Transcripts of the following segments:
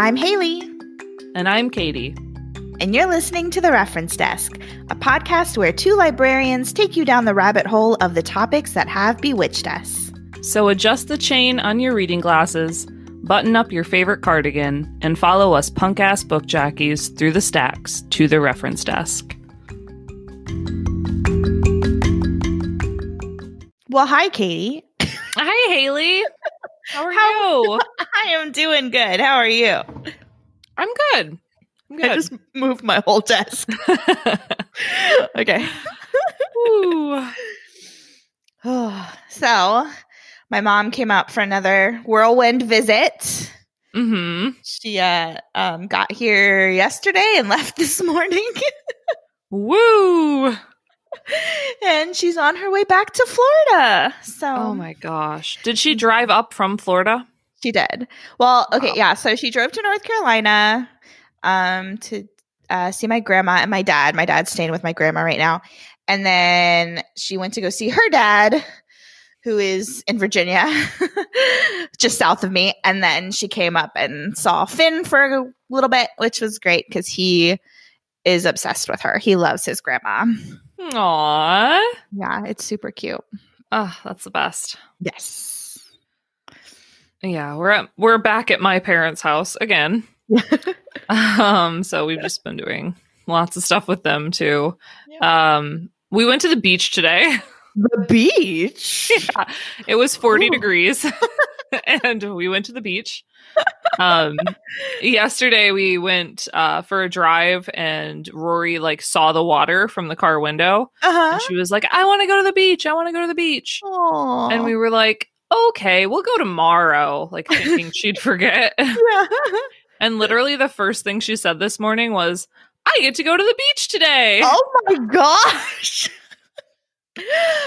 I'm Hailee. And I'm Katie. And you're listening to The Reference Desk, a podcast where two librarians take you down the rabbit hole of the topics that have bewitched us. So adjust the chain on your reading glasses, button up your favorite cardigan, and follow us punk ass book jockeys through the stacks to The Reference Desk. Well, hi, Katie. Hi, Hailee. How are How, you? I am doing good. How are you? I'm good. I'm good. I just moved my whole desk. okay. so, my mom came up for another whirlwind visit. Mm-hmm. She uh, um, got here yesterday and left this morning. Woo! and she's on her way back to Florida. So, oh my gosh, did she drive up from Florida? She did. Well, okay, wow. yeah. So she drove to North Carolina um, to uh, see my grandma and my dad. My dad's staying with my grandma right now, and then she went to go see her dad, who is in Virginia, just south of me. And then she came up and saw Finn for a little bit, which was great because he is obsessed with her. He loves his grandma. Aww. Yeah, it's super cute. Oh, that's the best. Yes. Yeah, we're at, we're back at my parents' house again. um, so we've just been doing lots of stuff with them too. Yeah. Um, we went to the beach today. The beach? yeah. It was 40 Ooh. degrees and we went to the beach um, yesterday we went uh, for a drive and Rory like saw the water from the car window uh-huh. and she was like, "I want to go to the beach. I want to go to the beach." Aww. And we were like, "Okay, we'll go tomorrow." Like thinking she'd forget. Yeah. and literally the first thing she said this morning was, "I get to go to the beach today." Oh my gosh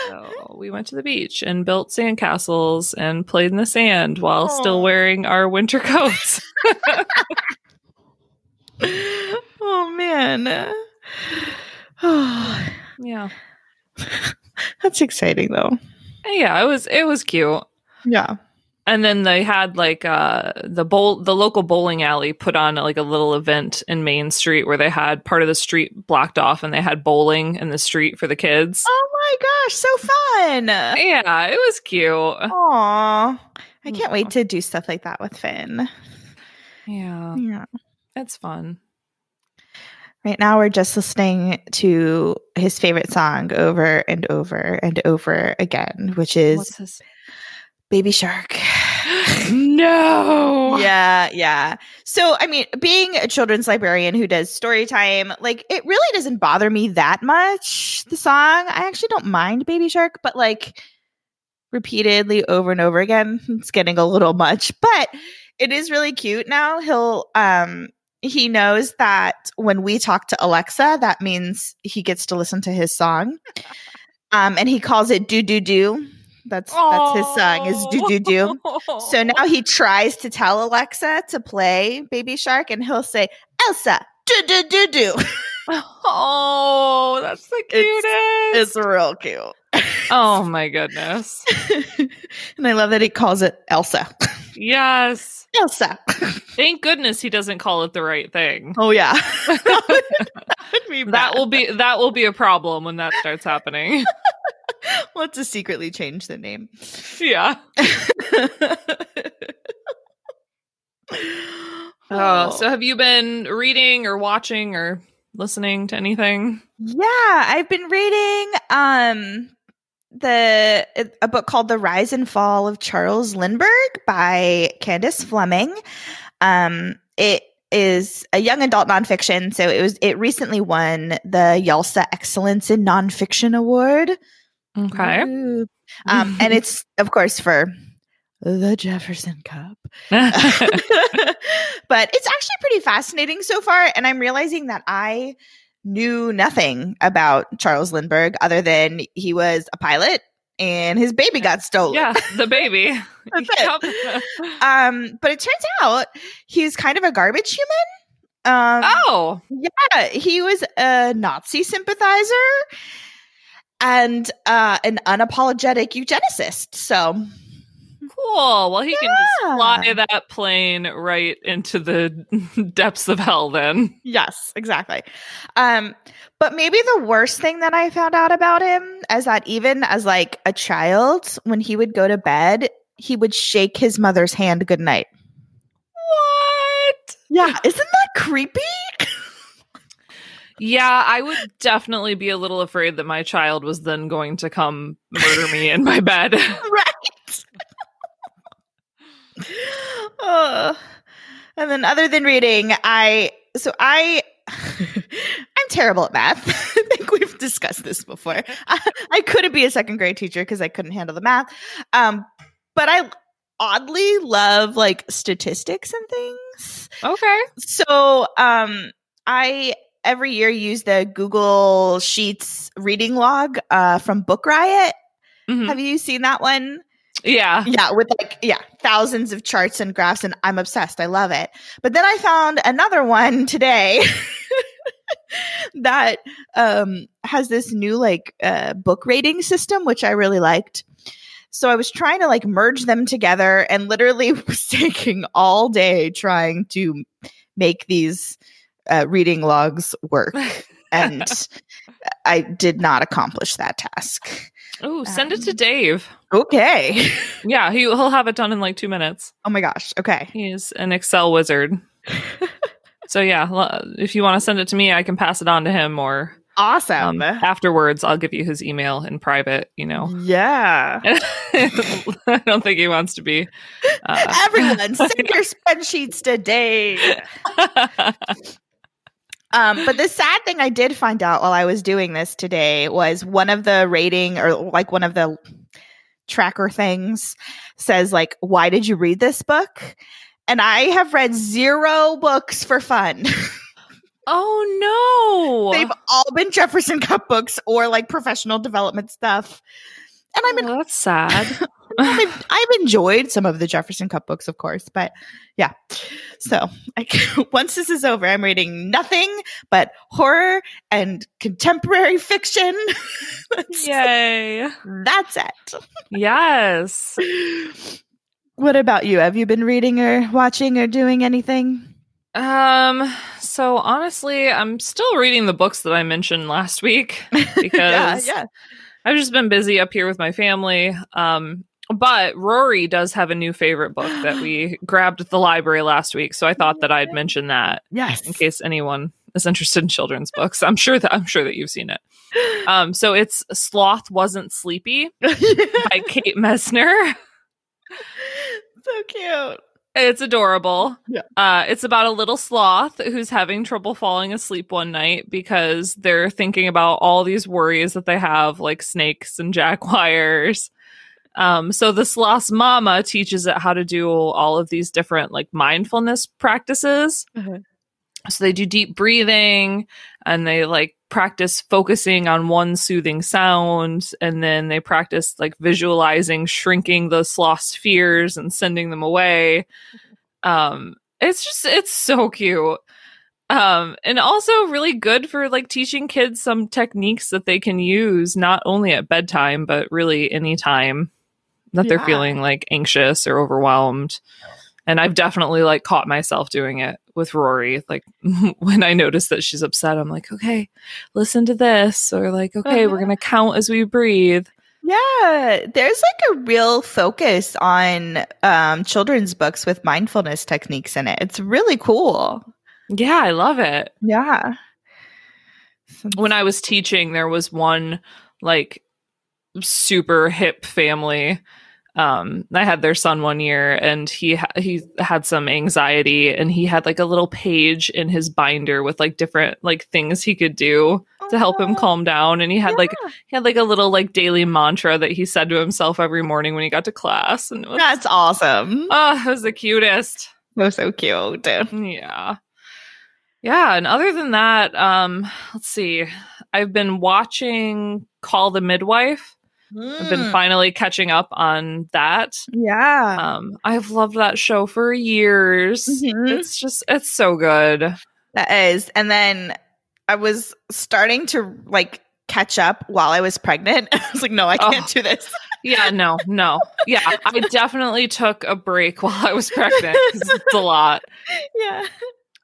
so we went to the beach and built sandcastles and played in the sand while Aww. still wearing our winter coats. oh man. yeah. That's exciting though. Yeah, it was it was cute. Yeah. And then they had like uh the bowl the local bowling alley put on like a little event in main street where they had part of the street blocked off and they had bowling in the street for the kids. Oh my gosh so fun. Yeah it was cute. Aww. i can't wait to do stuff like that with finn. Yeah. Yeah. It's fun. Right now, we're just listening to his favorite song over and over and over again, which is Baby Shark. no. Yeah, yeah. So, I mean, being a children's librarian who does story time, like it really doesn't bother me that much, the song. I actually don't mind Baby Shark, but like repeatedly over and over again, it's getting a little much. But it is really cute now. He'll um he knows that when we talk to Alexa, that means he gets to listen to his song. Um, and he calls it do do do that's that's his song is do do do. So now he tries to tell Alexa to play Baby Shark, and he'll say Elsa do do do do. Oh, that's the cutest. It's, it's real cute. oh my goodness. and I love that he calls it Elsa. Yes. Elsa. Thank goodness he doesn't call it the right thing. Oh yeah. that, that will be that will be a problem when that starts happening. we'll have to secretly change the name. Yeah. oh, so have you been reading or watching or listening to anything? Yeah, I've been reading um the a book called The Rise and Fall of Charles Lindbergh by Candace Fleming. Um it is a young adult nonfiction, so it was it recently won the YALSA Excellence in Nonfiction Award. Okay. Um, and it's of course for the Jefferson Cup. but it's actually pretty fascinating so far. And I'm realizing that I knew nothing about Charles Lindbergh other than he was a pilot and his baby got stolen. Yeah, the baby. um, but it turns out he's kind of a garbage human. Um, oh, yeah, he was a Nazi sympathizer and uh, an unapologetic eugenicist. So, Cool. Well, he can just fly that plane right into the depths of hell then. Yes, exactly. Um, but maybe the worst thing that I found out about him is that even as like a child, when he would go to bed, he would shake his mother's hand goodnight. What? Yeah, isn't that creepy? Yeah, I would definitely be a little afraid that my child was then going to come murder me in my bed. right. Uh, and then other than reading, I so I I'm terrible at math. I think we've discussed this before. I, I couldn't be a second grade teacher because I couldn't handle the math. Um, but I oddly love like statistics and things. okay. So um I every year use the Google Sheets reading log uh from Book Riot. Mhm. Have you seen that one? Yeah. Yeah, with like yeah, thousands of charts and graphs and I'm obsessed. I love it. But then I found another one today that um has this new like uh book rating system which I really liked. So I was trying to like merge them together and literally was taking all day trying to make these uh, reading logs work and I did not accomplish that task. Oh, send it to Um, Dave. Okay. Yeah, he, he'll have it done in like two minutes. Oh my gosh. Okay. He's an Excel wizard. so yeah, if you want to send it to me, I can pass it on to him, or Awesome. um, afterwards, I'll give you his email in private. You know, Yeah. I don't think he wants to be. Uh, Everyone, send your spreadsheets today. Um, but the sad thing I did find out while I was doing this today was one of the rating or like one of the tracker things says like, "Why did you read this book?" And I have read zero books for fun. oh no! They've all been Jefferson Cup books or like professional development stuff. And I'm Oh, that's sad. I've, I've enjoyed some of the Jefferson Cup books, of course, but yeah. So I, once this is over, I'm reading nothing but horror and contemporary fiction. that's, Yay! that's it. Yes. What about you? Have you been reading or watching or doing anything? Um. So honestly, I'm still reading the books that I mentioned last week because yeah, yeah. I've just been busy up here with my family. Um, but Rory does have a new favorite book that we grabbed at the library last week, so I thought that I'd mention that Yes. in case anyone is interested in children's books. I'm sure that I'm sure that you've seen it. Um, so it's Sloth Wasn't Sleepy by Kate Messner. so cute. It's adorable. Yeah. Uh, it's about a little sloth who's having trouble falling asleep one night because they're thinking about all these worries that they have, like snakes and jaguars. Um, so the sloth's mama teaches it how to do all of these different like mindfulness practices. Mhm. So they do deep breathing and they like practice focusing on one soothing sound and then they practice like visualizing shrinking the sloth's fears and sending them away. Um it's just it's so cute. Um and also really good for like teaching kids some techniques that they can use not only at bedtime but really anytime that they're feeling like anxious or overwhelmed. And I've definitely like caught myself doing it with Rory. Like when I notice that she's upset, I'm like, okay, listen to this. Or like, okay, we're Uh-huh. going to count as we breathe. Yeah, there's like a real focus on um, children's books with mindfulness techniques in it. It's really cool. Yeah, I love it. Yeah. When I was teaching, there was one like super hip family. Um, I had their son one year and he ha- he had some anxiety and he had like a little page in his binder with like different like things he could do to help him calm down. And he had like he had like a little like daily mantra that he said to himself every morning when he got to class and it was That's awesome. oh it was the cutest. So so cute. yeah. Yeah and other than that um let's see. I've been watching call the midwife i've been Mm, finally catching up on that yeah. um i've loved that show for years Mhm. it's just it's so good That is. And then I was starting to like catch up while I was pregnant. I was like, no, I can't Oh. do this. yeah, no, no. Yeah, I definitely took a break while I was pregnant. It's a lot. yeah.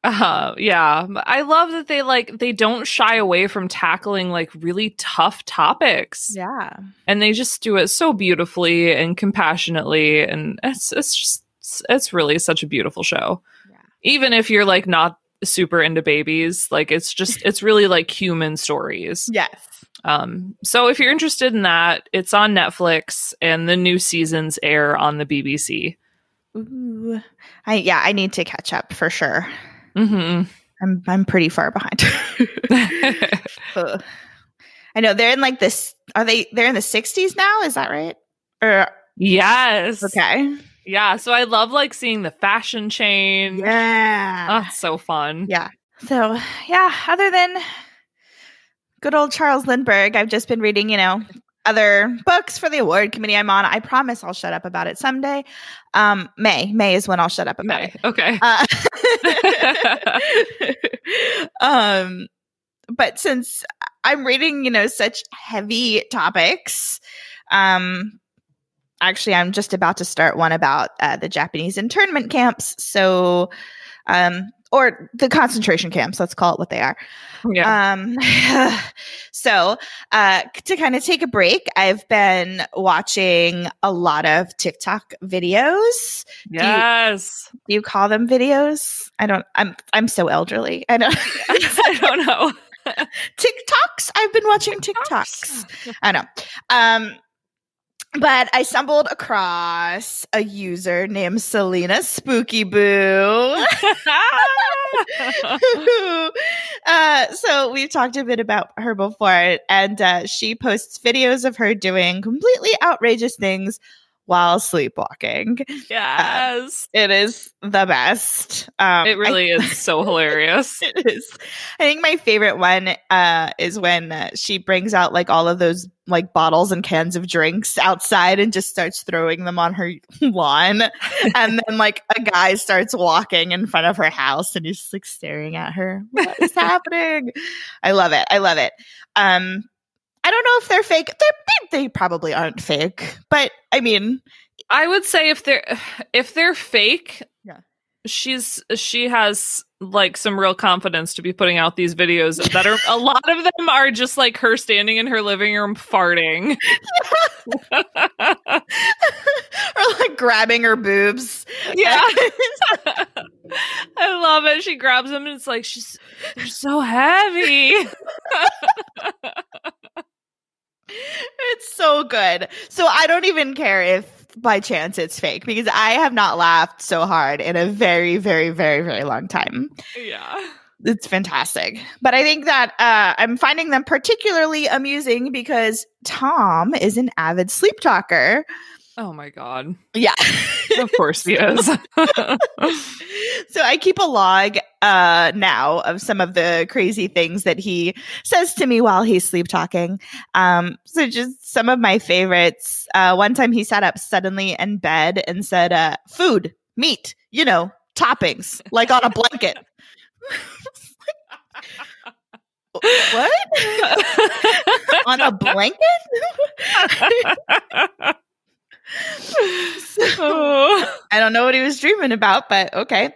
Uh, yeah, I love that they like they don't shy away from tackling like really tough topics, Yeah. and they just do it so beautifully and compassionately, and it's it's just it's really such a beautiful show. Yeah. Even if you're like not super into babies, like it's just it's really like human stories. Yes. Um, so if you're interested in that, it's on Netflix, and the new seasons air on the BBC. Ooh. I yeah, I need to catch up for sure. Hmm I'm I'm pretty far behind. I know they're in like this. Are they? They're in the 60s now. Is that right? Or yes. okay. Yeah. So I love like seeing the fashion change. Yeah. Oh, so fun. Yeah. So yeah. Other than good old Charles Lindbergh, I've just been reading. You know. Other books for the award committee I'm on. I promise I'll shut up about it someday. Um, May. May is when I'll shut up about May. it. Okay. Uh, um, but since I'm reading, you know, such heavy topics, um, actually, I'm just about to start one about uh, the Japanese internment camps. So, um, or the concentration camps, let's call it what they are. yeah. Um, so, uh, to kind of take a break, I've been watching a lot of TikTok videos. yes. Do you call them videos? I don't. I'm I'm so elderly. I don't. I don't know. TikToks. I've been watching TikToks. I know. Um, but I stumbled across a user named Celina Spooky Boo. uh, so we've talked a bit about her before, and uh, she posts videos of her doing completely outrageous things while sleepwalking. yes. It is the best. Um, it really is so hilarious. it is. I think my favorite one uh, is when uh, she brings out like all of those like bottles and cans of drinks outside and just starts throwing them on her lawn. and then like a guy starts walking in front of her house and he's like staring at her. What is happening? I love it. I love it. Um, I don't know if they're fake. They're, they they probably aren't fake, but I mean, I would say if they're if they're fake, Yeah. she's she has like some real confidence to be putting out these videos that are a lot of them are just like her standing in her living room farting. or like grabbing her boobs. yeah. I love it. She grabs them and it's like she's they're so heavy. It's so good. So I don't even care if by chance it's fake because I have not laughed so hard in a very, very, very, very long time. yeah. It's fantastic. But I think that uh, I'm finding them particularly amusing because Tom is an avid sleep talker. Oh my god. Yeah. Of course he is. so I keep a log uh, now of some of the crazy things that he says to me while he's sleep talking. Um, so just some of my favorites. Uh, one time he sat up suddenly in bed and said, uh, "Food, meat, you know, toppings, like on a blanket." what? on a blanket? So-. I don't know what he was dreaming about, but okay.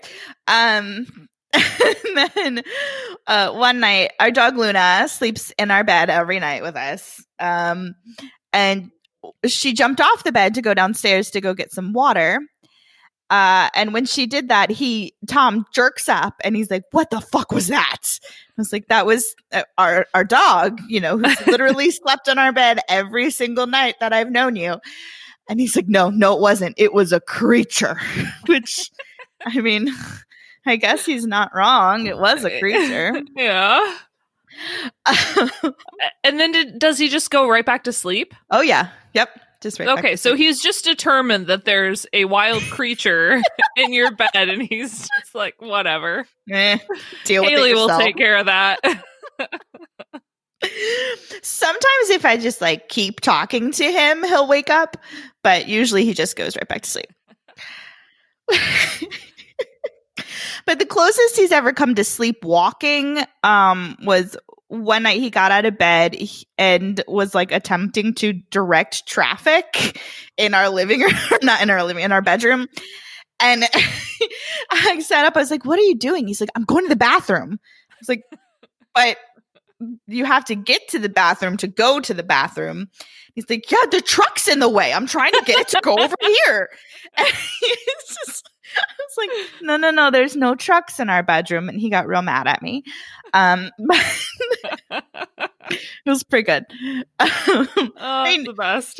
Um, and then uh, one night, our dog Luna sleeps in our bed every night with us. Um, and she jumped off the bed to go downstairs to go get some water. Uh, and when she did that, he Tom jerks up and he's like, "What the fuck was that?" I was like, "That was uh, our our dog, you know, who's literally slept on our bed every single night that I've known you." And he's like, "No, no, it wasn't. It was a creature." Which, I mean, I guess he's not wrong. It was a creature. yeah. And then did, does he just go right back to sleep? oh yeah, yep. Just right. Okay, so he's just determined that there's a wild creature in your bed, and he's just like, whatever. Eh, deal with Hailee it will take care of that. Sometimes if I just like keep talking to him, he'll wake up, but usually he just goes right back to sleep. but the closest he's ever come to sleepwalking um was one night he got out of bed and was like attempting to direct traffic in our living room, not in our living, in our bedroom. And I sat up. I was like, "What are you doing?" He's like, "I'm going to the bathroom." I was like, "But you have to get to the bathroom to go to the bathroom." He's like, "Yeah, the truck's in the way. I'm trying to get it to go over here." And it's just, I was like, "No, no, no. There's no trucks in our bedroom." And he got real mad at me. Um, but it was pretty good. oh, mean- the best.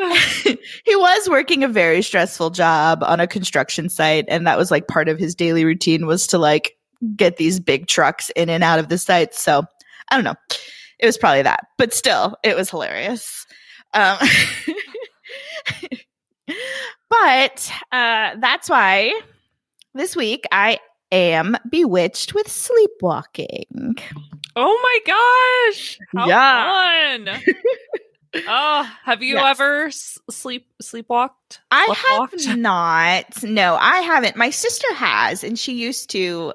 he was working a very stressful job on a construction site and that was like part of his daily routine was to like get these big trucks in and out of the site so i don't know it was probably that but still it was hilarious um, but uh, that's why this week i am bewitched with sleepwalking Oh my gosh! How Yeah. fun! oh, have you Yes. ever sleep sleepwalked? I have not. No, I haven't. My sister has, and she used to.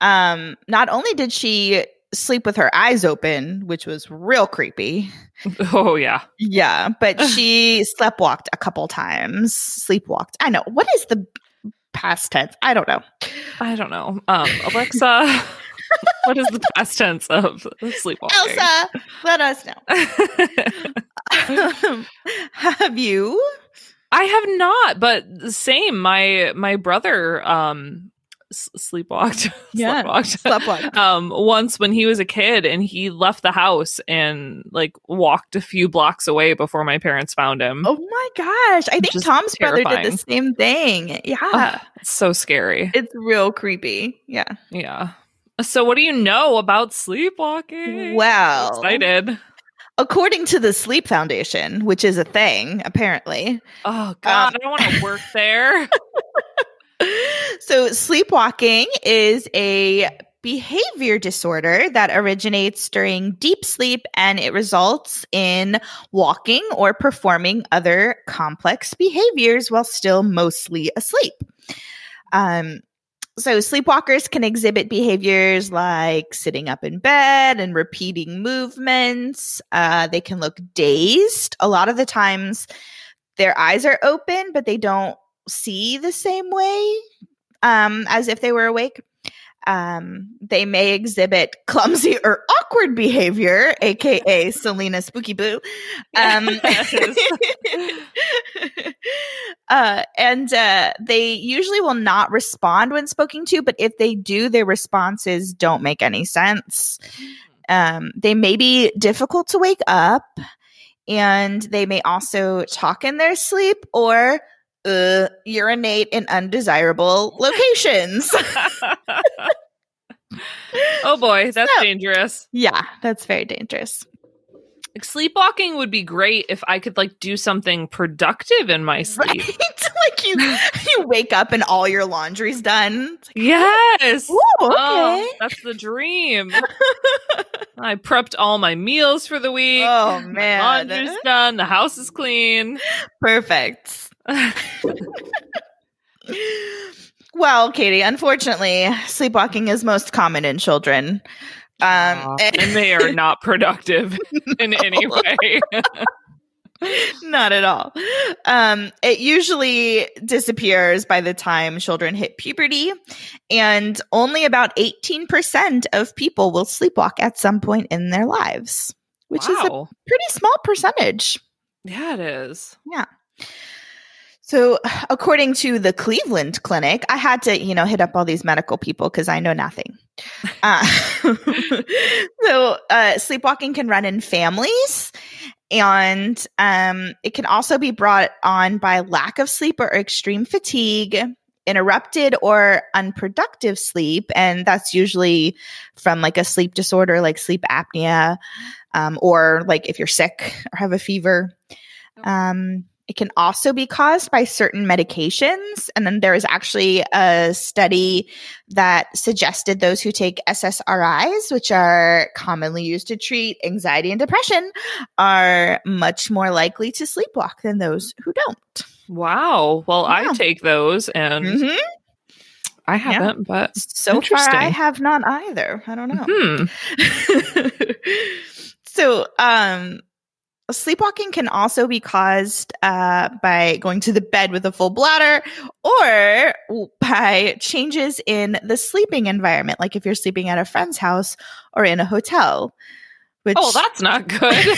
Um, not only did she sleep with her eyes open, which was real creepy. Oh yeah. Yeah, but she sleptwalked a couple times. Sleepwalked. I know. What is the past tense? I don't know. I don't know. Um, Alexa, what is the past tense of sleepwalking? Elsa, let us know. have you? I have not, but same. My my brother um sleepwalked. Yeah. Sleptwalked. Sleptwalked. um once when he was a kid and he left the house and like walked a few blocks away before my parents found him. Oh my gosh. I think Just Tom's brother did the same thing. Yeah. Ugh, it's so scary. It's real creepy. Yeah. Yeah. So what do you know about sleepwalking? Well, I excited. according to the Sleep Foundation, which is a thing apparently. Oh god, I don't want to work there. So, sleepwalking is a behavior disorder that originates during deep sleep and it results in walking or performing other complex behaviors while still mostly asleep. Um, so, sleepwalkers can exhibit behaviors like sitting up in bed and repeating movements. Uh, they can look dazed. A lot of the times, their eyes are open, but they don't see the same way um, as if they were awake. Um, they may exhibit clumsy or awkward behavior, aka Celina Spooky Boo. Um, uh, and uh, they usually will not respond when spoken to, but if they do, their responses don't make any sense. Um, they may be difficult to wake up, and they may also talk in their sleep or uh, urinate in undesirable locations. oh boy, that's So- dangerous. yeah, that's very dangerous. Like, sleepwalking would be great if I could like do something productive in my sleep. Right? like you, you wake up and all your laundry's done. Like, Yes. Ooh, okay. Oh, that's the dream. I prepped all my meals for the week. Oh, My man. laundry's done. The house is clean. Perfect. Well, Katie, unfortunately, sleepwalking is most common in children. Um, and they are not productive in any way. Not at all. Um, it usually disappears by the time children hit puberty, and only about 18% of people will sleepwalk at some point in their lives, which is a pretty small percentage. yeah, it is. So, according to the Cleveland Clinic, I had to, you know, hit up all these medical people because I know nothing. Uh, so, uh, sleepwalking can run in families, and um, it can also be brought on by lack of sleep or extreme fatigue, interrupted or unproductive sleep, and that's usually from like a sleep disorder like sleep apnea, um, or like if you're sick or have a fever. Um, it can also be caused by certain medications. And then there was actually a study that suggested those who take SSRIs, which are commonly used to treat anxiety and depression, are much more likely to sleepwalk than those who don't. Wow. Well, I take those and Mhm. I haven't, yeah. but so far I have not either. I don't know. Hmm. so, um, sleepwalking can also be caused uh, by going to the bed with a full bladder or by changes in the sleeping environment, like if you're sleeping at a friend's house or in a hotel. Which... Oh, that's not good.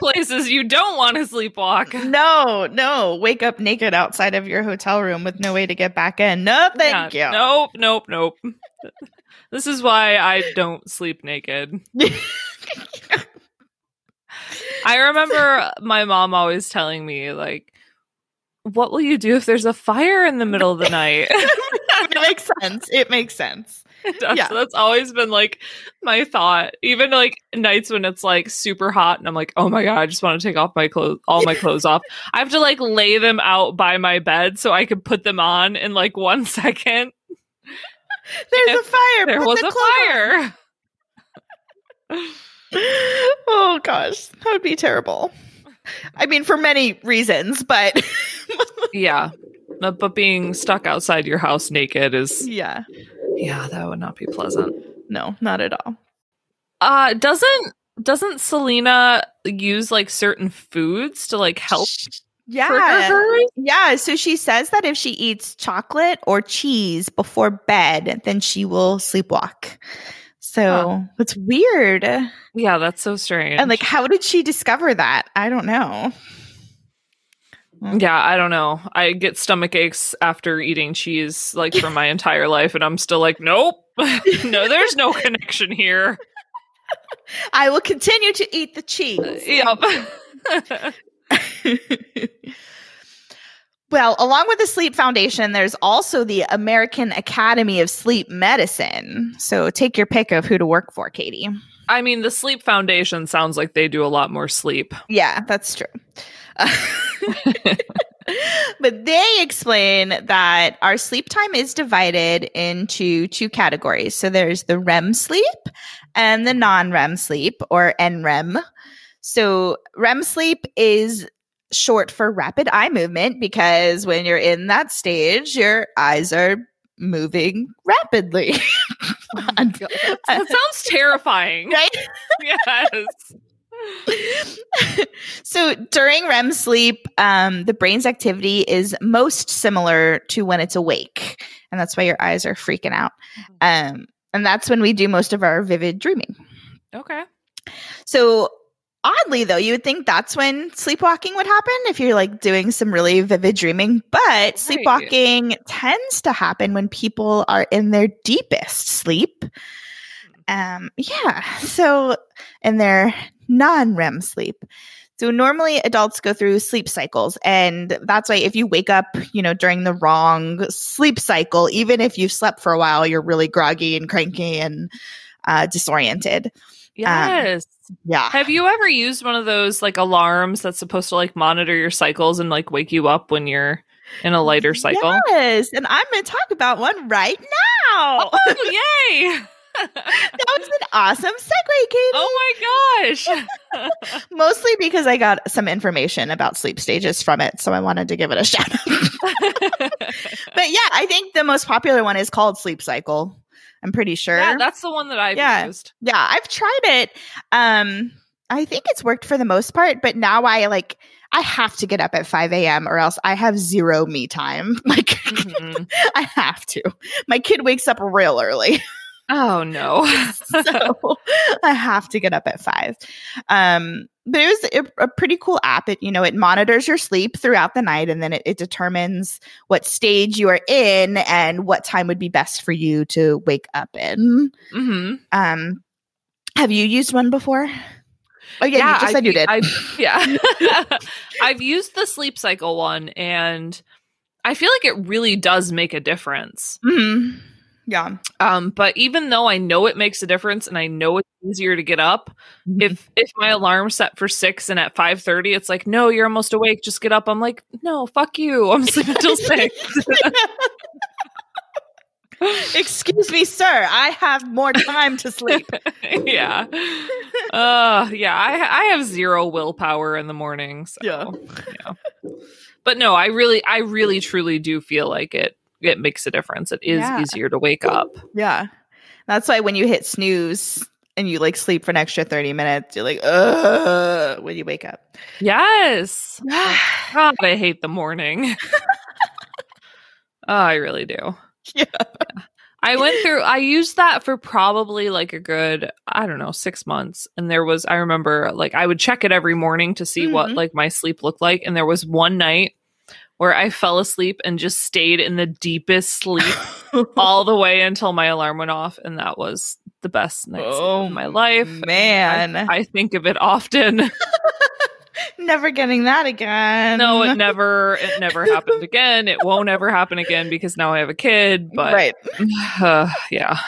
places you don't want to sleepwalk. No, no. Wake up naked outside of your hotel room with no way to get back in. No, thank yeah, you. Nope, nope, nope. this is why I don't sleep naked. I remember my mom always telling me, like, what will you do if there's a fire in the middle of the night? it makes sense. It makes sense. Yeah. That's always been like my thought. Even like nights when it's like super hot and I'm like, oh my god, I just want to take off my clothes, all my clothes off. I have to like lay them out by my bed so I could put them on in like one second. There's if a fire. There was the a fire. oh gosh, that would be terrible. I mean, for many reasons, but yeah, but being stuck outside your house naked is yeah, yeah, that would not be pleasant. No, not at all. Uh, doesn't doesn't Celina use like certain foods to like help? Yeah. Yeah. So she says that if she eats chocolate or cheese before bed, then she will sleepwalk. So huh. it's weird. Yeah, that's so strange. And like, how did she discover that? I don't know. Yeah, I don't know. I get stomach aches after eating cheese like for my entire life, and I'm still like, nope, no, there's no connection here. I will continue to eat the cheese. Yep. Well, along with the Sleep Foundation, there's also the American Academy of Sleep Medicine. So take your pick of who to work for, Katie. I mean, the Sleep Foundation sounds like they do a lot more sleep. Yeah, that's true. but they explain that our sleep time is divided into two categories. So there's the REM sleep and the non REM sleep or NREM. So REM sleep is short for rapid eye movement because when you're in that stage, your eyes are moving rapidly. oh that, sounds terrifying. Right? yes. so during REM sleep, um, the brain's activity is most similar to when it's awake. And that's why your eyes are freaking out. Mm-hmm. Um, and that's when we do most of our vivid dreaming. Okay. So oddly though you would think that's when sleepwalking would happen if you're like doing some really vivid dreaming but right. sleepwalking tends to happen when people are in their deepest sleep. Um yeah so in their non-rem sleep. So normally adults go through sleep cycles and that's why if you wake up you know during the wrong sleep cycle even if you've slept for a while you're really groggy and cranky and uh, disoriented. Um, yes. um, yeah. Have you ever used one of those like alarms that's supposed to like monitor your cycles and like wake you up when you're in a lighter cycle? Yes. And I'm going to talk about one right now. Oh, yay. that was an awesome segue, Katie. Oh my gosh. Mostly because I got some information about sleep stages from it. So I wanted to give it a shout out. but yeah, I think the most popular one is called Sleep Cycle. I'm pretty sure. Yeah, that's the one that I've yeah. used. Yeah, I've tried it. Um, I think it's worked for the most part, but now I like I have to get up at 5 a.m. or else I have zero me time. Like mm-hmm. I have to. My kid wakes up real early. Oh no. so I have to get up at five. Um, but it was a, a, pretty cool app. It, you know, it monitors your sleep throughout the night and then it, it determines what stage you are in and what time would be best for you to wake up in. Mm-hmm. Um, have you used one before? Oh yeah, yeah you just I, said you did. I, yeah, I've used the sleep cycle one, and I feel like it really does make a difference. Mm-hmm. Yeah. Um, but even though I know it makes a difference and I know it's easier to get up, mm-hmm. if if my alarm's set for six and at five thirty it's like, no, you're almost awake, just get up. I'm like, no, fuck you. I'm sleeping till six. Excuse me, sir. I have more time to sleep. yeah. Uh yeah, I I have zero willpower in the morning. So, yeah. Yeah. But no, I really, I really, truly do feel like it. It makes a difference. It is Yeah. easier to wake up. Yeah. That's why when you hit snooze and you like sleep for an extra 30 minutes, you're like, ugh, when you wake up. Yes. God, I hate the morning. oh, I really do. Yeah. I went through, I used that for probably like a good, I don't know, six months. And there was, I remember like I would check it every morning to see what Mhm. like my sleep looked like. And there was one night where I fell asleep and just stayed in the deepest sleep all the way until my alarm went off. And that was the best night Oh, of my life. man. I, I think of it often. Never getting that again. no, it never, it never happened again. It won't ever happen again because now I have a kid. But right. uh, yeah.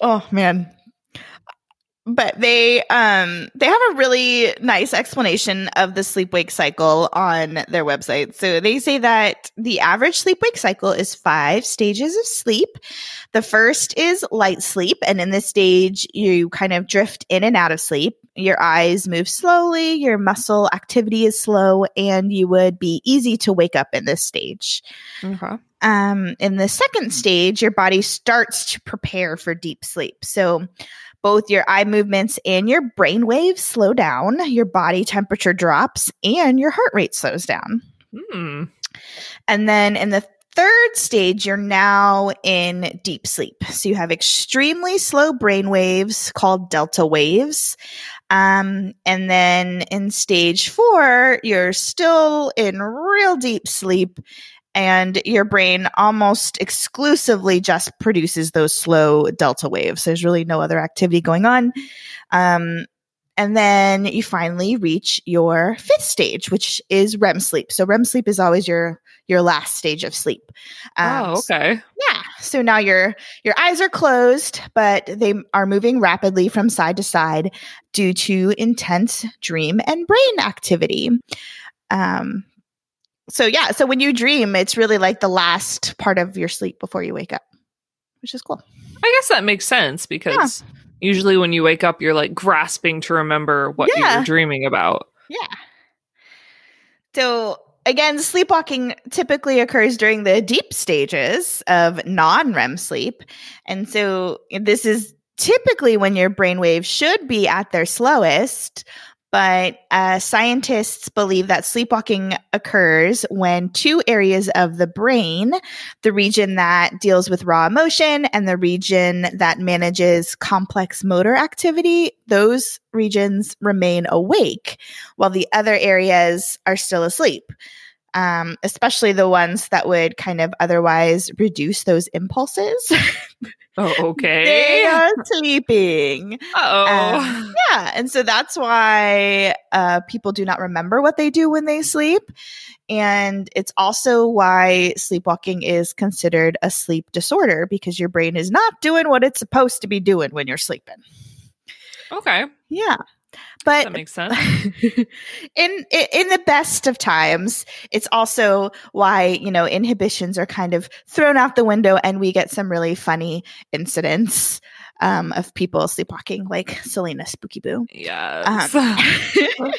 Oh man. But they um they have a really nice explanation of the sleep wake cycle on their website. So they say that the average sleep wake cycle is 5 stages of sleep. The first is light sleep and in this stage you kind of drift in and out of sleep. Your eyes move slowly, your muscle activity is slow and you would be easy to wake up in this stage. Okay. Um, in the second stage, your body starts to prepare for deep sleep. So, both your eye movements and your brain waves slow down, your body temperature drops, and your heart rate slows down. Hmm. And then in the third stage, you're now in deep sleep. So you have extremely slow brain waves called delta waves. Um, and then in stage four, you're still in real deep sleep. And your brain almost exclusively just produces those slow delta waves. There's really no other activity going on. Um, and then you finally reach your fifth stage, which is REM sleep. So REM sleep is always your your last stage of sleep. Um, oh, okay. yeah. So now your your eyes are closed, but they are moving rapidly from side to side due to intense dream and brain activity. Um so yeah, so when you dream, it's really like the last part of your sleep before you wake up, which is cool. I guess that makes sense because usually when you wake up, you're like grasping to remember what you Yeah. were dreaming about. Yeah. So again, sleepwalking typically occurs during the deep stages of non REM sleep. And so this is typically when your brainwaves should be at their slowest. But uh, scientists believe that sleepwalking occurs when two areas of the brain, the region that deals with raw emotion and the region that manages complex motor activity, those regions remain awake while the other areas are still asleep. Um, especially the ones that would kind of otherwise reduce those impulses. Oh, okay. they are sleeping. oh. Um, yeah. And so that's why uh, people do not remember what they do when they sleep. And it's also why sleepwalking is considered a sleep disorder because your brain is not doing what it's supposed to be doing when you're sleeping. okay. Yeah. But That makes sense. in in the best of times it's also why you know inhibitions are kind of thrown out the window and we get some really funny incidents um, of people sleepwalking like celina spooky boo Yes. um,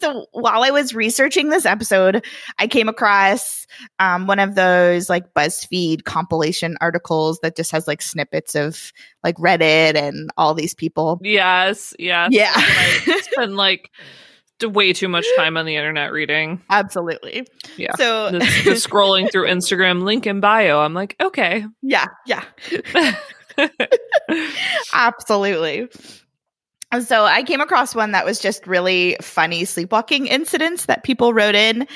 so while I was researching this episode, I came across um, one of those like BuzzFeed compilation articles that just has like snippets of like Reddit and all these people. yes. Yes. Yeah. I spend like way too much time on the internet reading. Absolutely. Yeah. So The, the scrolling through Instagram link in bio. I'm like, okay. yeah, yeah. Absolutely. So I came across one that was just really funny sleepwalking incidents that people wrote in.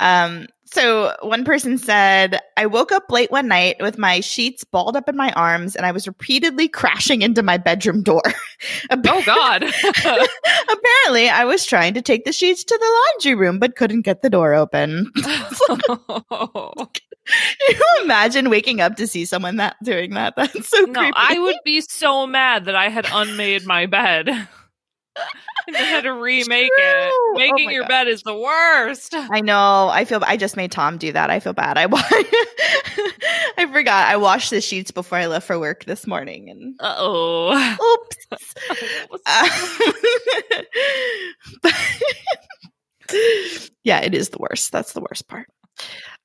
Um, so one person said, I woke up late one night with my sheets balled up in my arms and I was repeatedly crashing into my bedroom door. oh God. Apparently, I was trying to take the sheets to the laundry room but couldn't get the door open. Can you imagine waking up to see someone that doing that? That's so no, creepy. I would be so mad that I had unmade my bed. I had to remake True. it. Oh Making my your God. bed is the worst. I know. I feel. I just made Tom do that. I feel bad. I I forgot. I washed the sheets before I left for work this morning, and Uh oh. oops. Um, but- yeah, it is the worst. That's the worst part.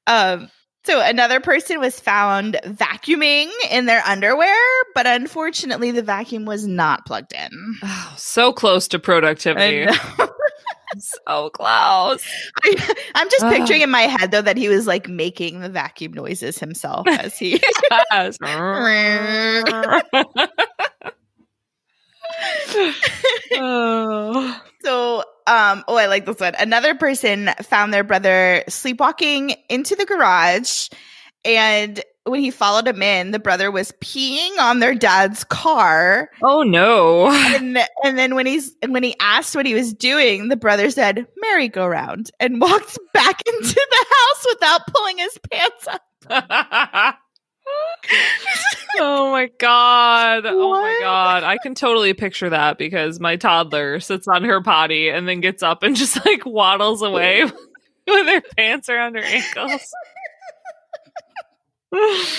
Um, so another person was found vacuuming in their underwear, but unfortunately the vacuum was not plugged in. Oh, so close to productivity. so close. I, am just picturing ah. in my head though that he was like making the vacuum noises himself as he yes. oh. So, um, oh, I like this one. Another person found their brother sleepwalking into the garage, and when he followed him in, the brother was peeing on their dad's car. Oh no! And and then when he's and when he asked what he was doing, the brother said "merry-go-round" and walked back into the house without pulling his pants up. oh my god. What? Oh my god. I can totally picture that because my toddler sits on her potty and then gets up and just like waddles away with her pants around her ankles.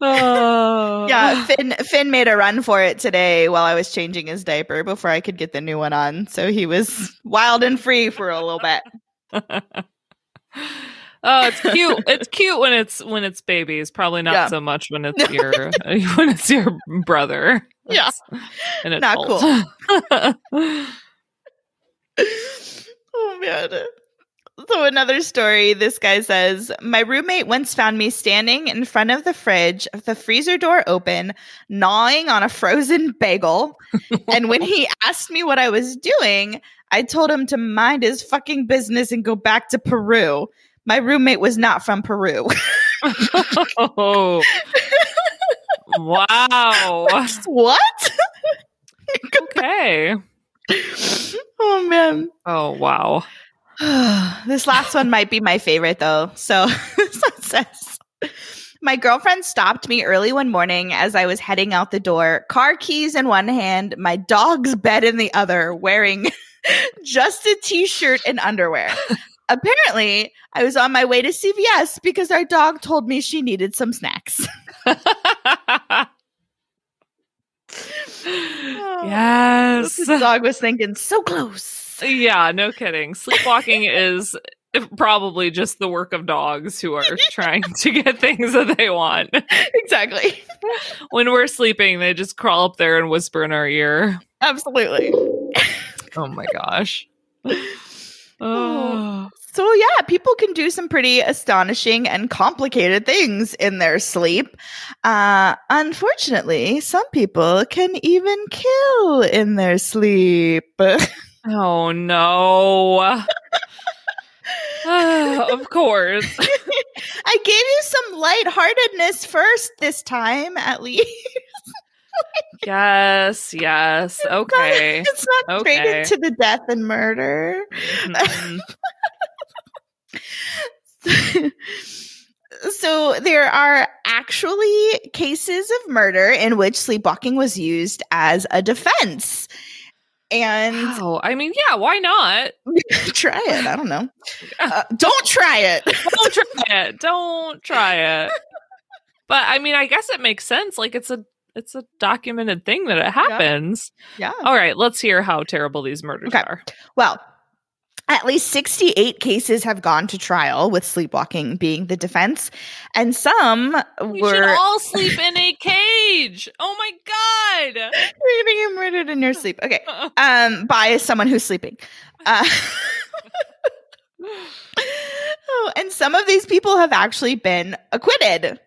oh. Yeah, Finn Finn made a run for it today while I was changing his diaper before I could get the new one on. So he was wild and free for a little bit. Oh, it's cute. it's cute when it's when it's babies. Probably not yeah. so much when it's your when it's your brother. Yeah, and not cool. oh man. So another story. This guy says, "My roommate once found me standing in front of the fridge, the freezer door open, gnawing on a frozen bagel. and when he asked me what I was doing, I told him to mind his fucking business and go back to Peru." My roommate was not from Peru. oh. wow. What? okay. Oh man. Oh wow. this last one might be my favorite though. So says my girlfriend stopped me early one morning as I was heading out the door, car keys in one hand, my dog's bed in the other, wearing just a t shirt and underwear apparently I was on my way to CVS because our dog told me she needed some snacks. oh, yes. The dog was thinking so close. Yeah, no kidding. Sleepwalking is probably just the work of dogs who are trying to get things that they want. Exactly. when we're sleeping, they just crawl up there and whisper in our ear. Absolutely. oh my gosh. Oh. So, yeah, people can do some pretty astonishing and complicated things in their sleep. Uh, unfortunately, some people can even kill in their sleep. oh, no. uh, of course. I gave you some lightheartedness first this time, at least. Yes, yes. Okay. It's not, it's not okay. straight into the death and murder. Mm-hmm. so there are actually cases of murder in which sleepwalking was used as a defense. And oh, I mean, yeah, why not? try it. I don't know. Uh, don't try it. don't try it. Don't try it. But I mean, I guess it makes sense. Like it's a it's a documented thing that it happens. Yeah. yeah. All right, let's hear how terrible these murders okay. are. Well, at least 68 cases have gone to trial with sleepwalking being the defense, and some we were should all sleep in a cage. Oh my god! You're gonna get murdered in your sleep. Okay, um, by someone who's sleeping. Uh, oh, and some of these people have actually been acquitted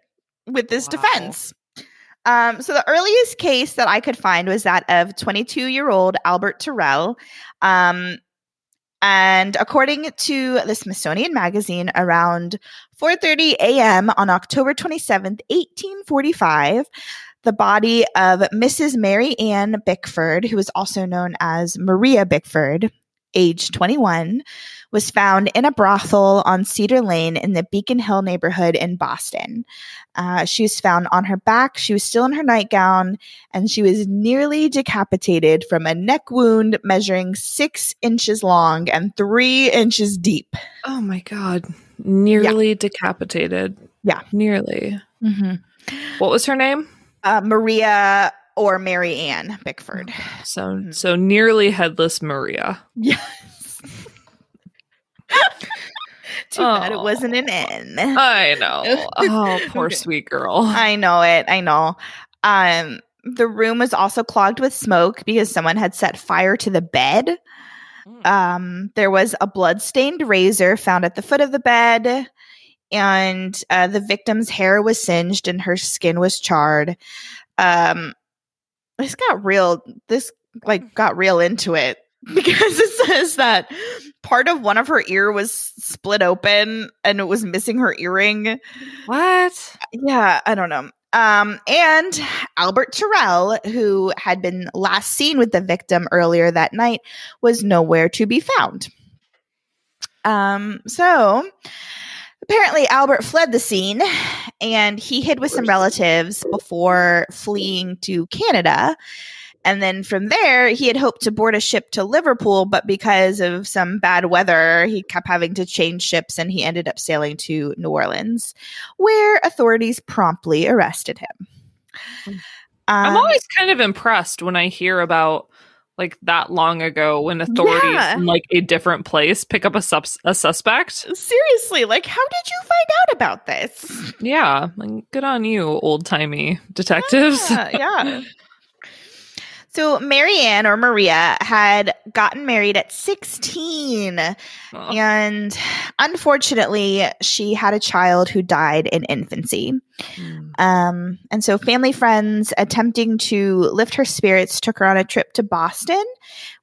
with this wow. defense. Um, so the earliest case that I could find was that of 22 year old Albert Tirrell. Um, and according to the Smithsonian Magazine, around 4:30 a.m. on October 27th, 1845, the body of Mrs. Mary Ann Bickford, who was also known as Maria Bickford, age 21, was found in a brothel on Cedar Lane in the Beacon Hill neighborhood in Boston. Uh, she was found on her back. She was still in her nightgown, and she was nearly decapitated from a neck wound measuring six inches long and three inches deep. Oh my God. Nearly yeah. decapitated. Yeah. Nearly. Mm-hmm. What was her name? Uh, Maria or Mary Ann Bickford. So, mm-hmm. so nearly headless Maria. Yes. Too bad it Oh. wasn't an N. I know. Oh, poor Okay. sweet girl. I know it. I know. Um, the room was also clogged with smoke because someone had set fire to the bed. Um, there was a blood-stained razor found at the foot of the bed, and uh, the victim's hair was singed and her skin was charred. Um, this got real. This like got real into it because it says that part of one of her ear was split open and it was missing her earring. what? Yeah, I don't know. Um, and Albert Tirrell, who had been last seen with the victim earlier that night, was nowhere to be found. Um, so apparently Albert fled the scene and he hid with some relatives before fleeing to Canada. And then from there, he had hoped to board a ship to Liverpool, but because of some bad weather, he kept having to change ships and he ended up sailing to New Orleans, where authorities promptly arrested him. Hmm. I'm Um, always kind of impressed when I hear about like that long ago when authorities Yeah. in like a different place pick up a subs- a suspect. seriously, like, how did you find out about this? Yeah, like, good on you, old timey detectives. Yeah, yeah. So Marianne or Maria had gotten married at 16 Oh, and unfortunately she had a child who died in infancy. mm. Um, and so family friends attempting to lift her spirits took her on a trip to Boston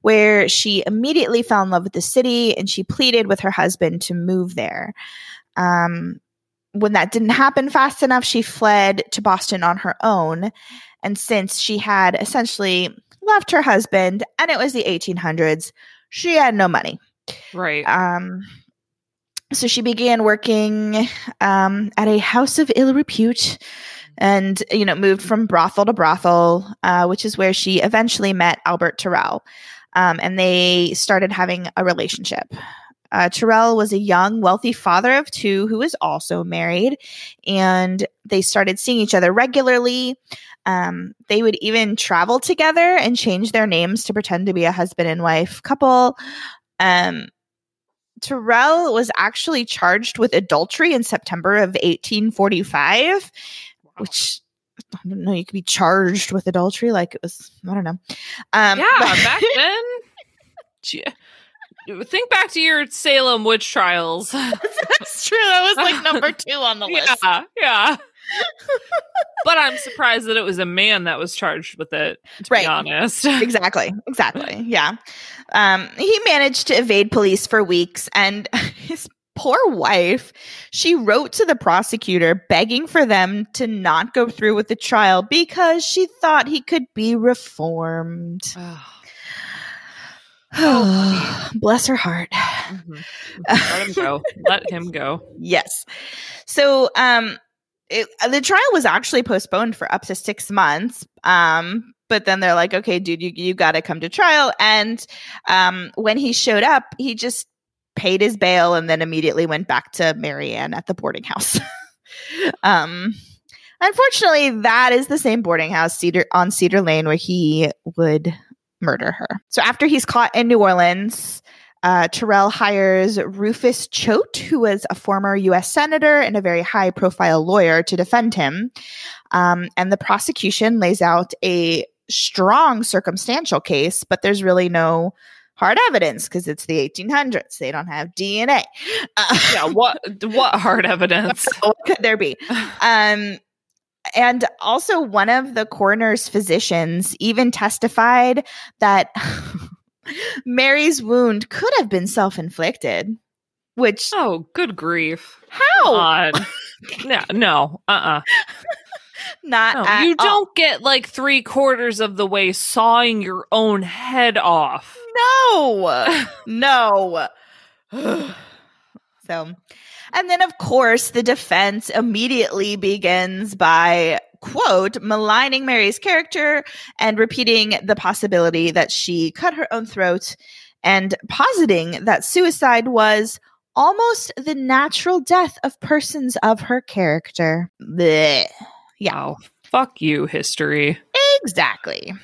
where she immediately fell in love with the city and she pleaded with her husband to move there. Um, when that didn't happen fast enough, she fled to Boston on her own. And since she had essentially left her husband and it was the 1800s, she had no money. Right. Um, so she began working um, at a house of ill repute and, you know, moved from brothel to brothel, uh, which is where she eventually met Albert Tirrell. Um, and they started having a relationship. Uh, Tirrell was a young, wealthy father of two who was also married, and they started seeing each other regularly. Um, they would even travel together and change their names to pretend to be a husband and wife couple. Um, Tirrell was actually charged with adultery in September of 1845, which I don't know. You could be charged with adultery, like it was. I don't know. Um, yeah, but- back then. Gee, Think back to your Salem witch trials. that's true. That was like number two on the list. yeah, yeah. But I'm surprised that it was a man that was charged with it. To Right. be honest, exactly exactly yeah um he managed to evade police for weeks and his poor wife she wrote to the prosecutor begging for them to not go through with the trial because she thought he could be reformed Oh, bless her heart Mhm. Let him go. Let him go. yes so um it, the trial was actually postponed for up to six months um but then they're like okay dude you, you got to come to trial. And um when he showed up he just paid his bail and then immediately went back to marianne at the boarding house. Um unfortunately that is the same boarding house cedar on cedar lane where he would murder her. So after he's caught in new orleans uh, Tirrell hires Rufus Choate, who was a former U.S. senator and a very high profile lawyer, to defend him. Um, and the prosecution lays out a strong circumstantial case, but there's really no hard evidence because it's the 1800s. They don't have DNA. Uh, Yeah. What? What hard evidence? what could there be? Um, and also, one of the coroner's physicians even testified that Mary's wound could have been self inflicted. Which, Oh, good grief! how? On. no, no. Uh. uh Not No, you all. don't get like three quarters of the way sawing your own head off. No, no. so, and then of course, the defense immediately begins by quote maligning Mary's character and repeating the possibility that she cut her own throat and positing that suicide was almost the natural death of persons of her character. Blech. Yeah. Wow. Fuck you, history. Exactly.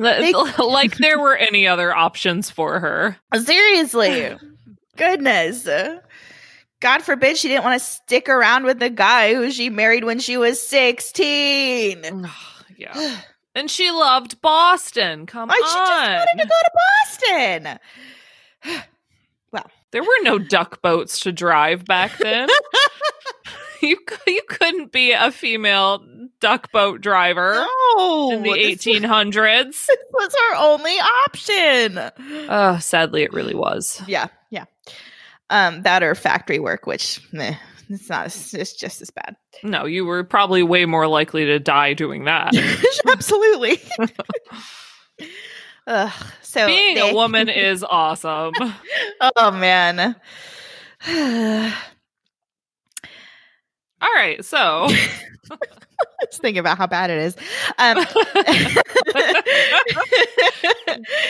They- like there were any other options for her. Seriously. Goodness. God forbid she didn't want to stick around with the guy who she married when she was 16. yeah. And she loved Boston. Come on. I she just wanted to go to Boston. Well, there were no duck boats to drive back then. you you couldn't be a female duck boat driver No. in the this 1800s. was her only option. Oh, sadly, it really was. Yeah, yeah. Um, that or factory work, which meh, it's not. It's just as bad. No, you were probably way more likely to die doing that. Absolutely. Ugh, so Being they- a woman is awesome. oh man. All right, so Just thinking about how bad it is. Um,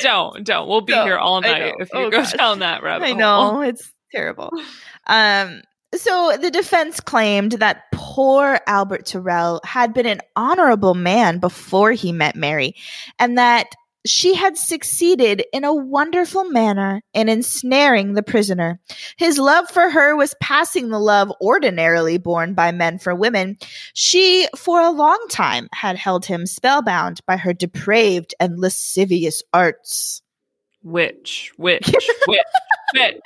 don't don't. We'll be here all night if you Oh, go gosh. down that rabbit I hole. know it's terrible. Um, so the defense claimed that poor Albert Tirrell had been an honorable man before he met Mary, and that she had succeeded in a wonderful manner in ensnaring the prisoner. His love for her was passing the love ordinarily borne by men for women. She, for a long time, had held him spellbound by her depraved and lascivious arts. Witch, witch, witch, witch.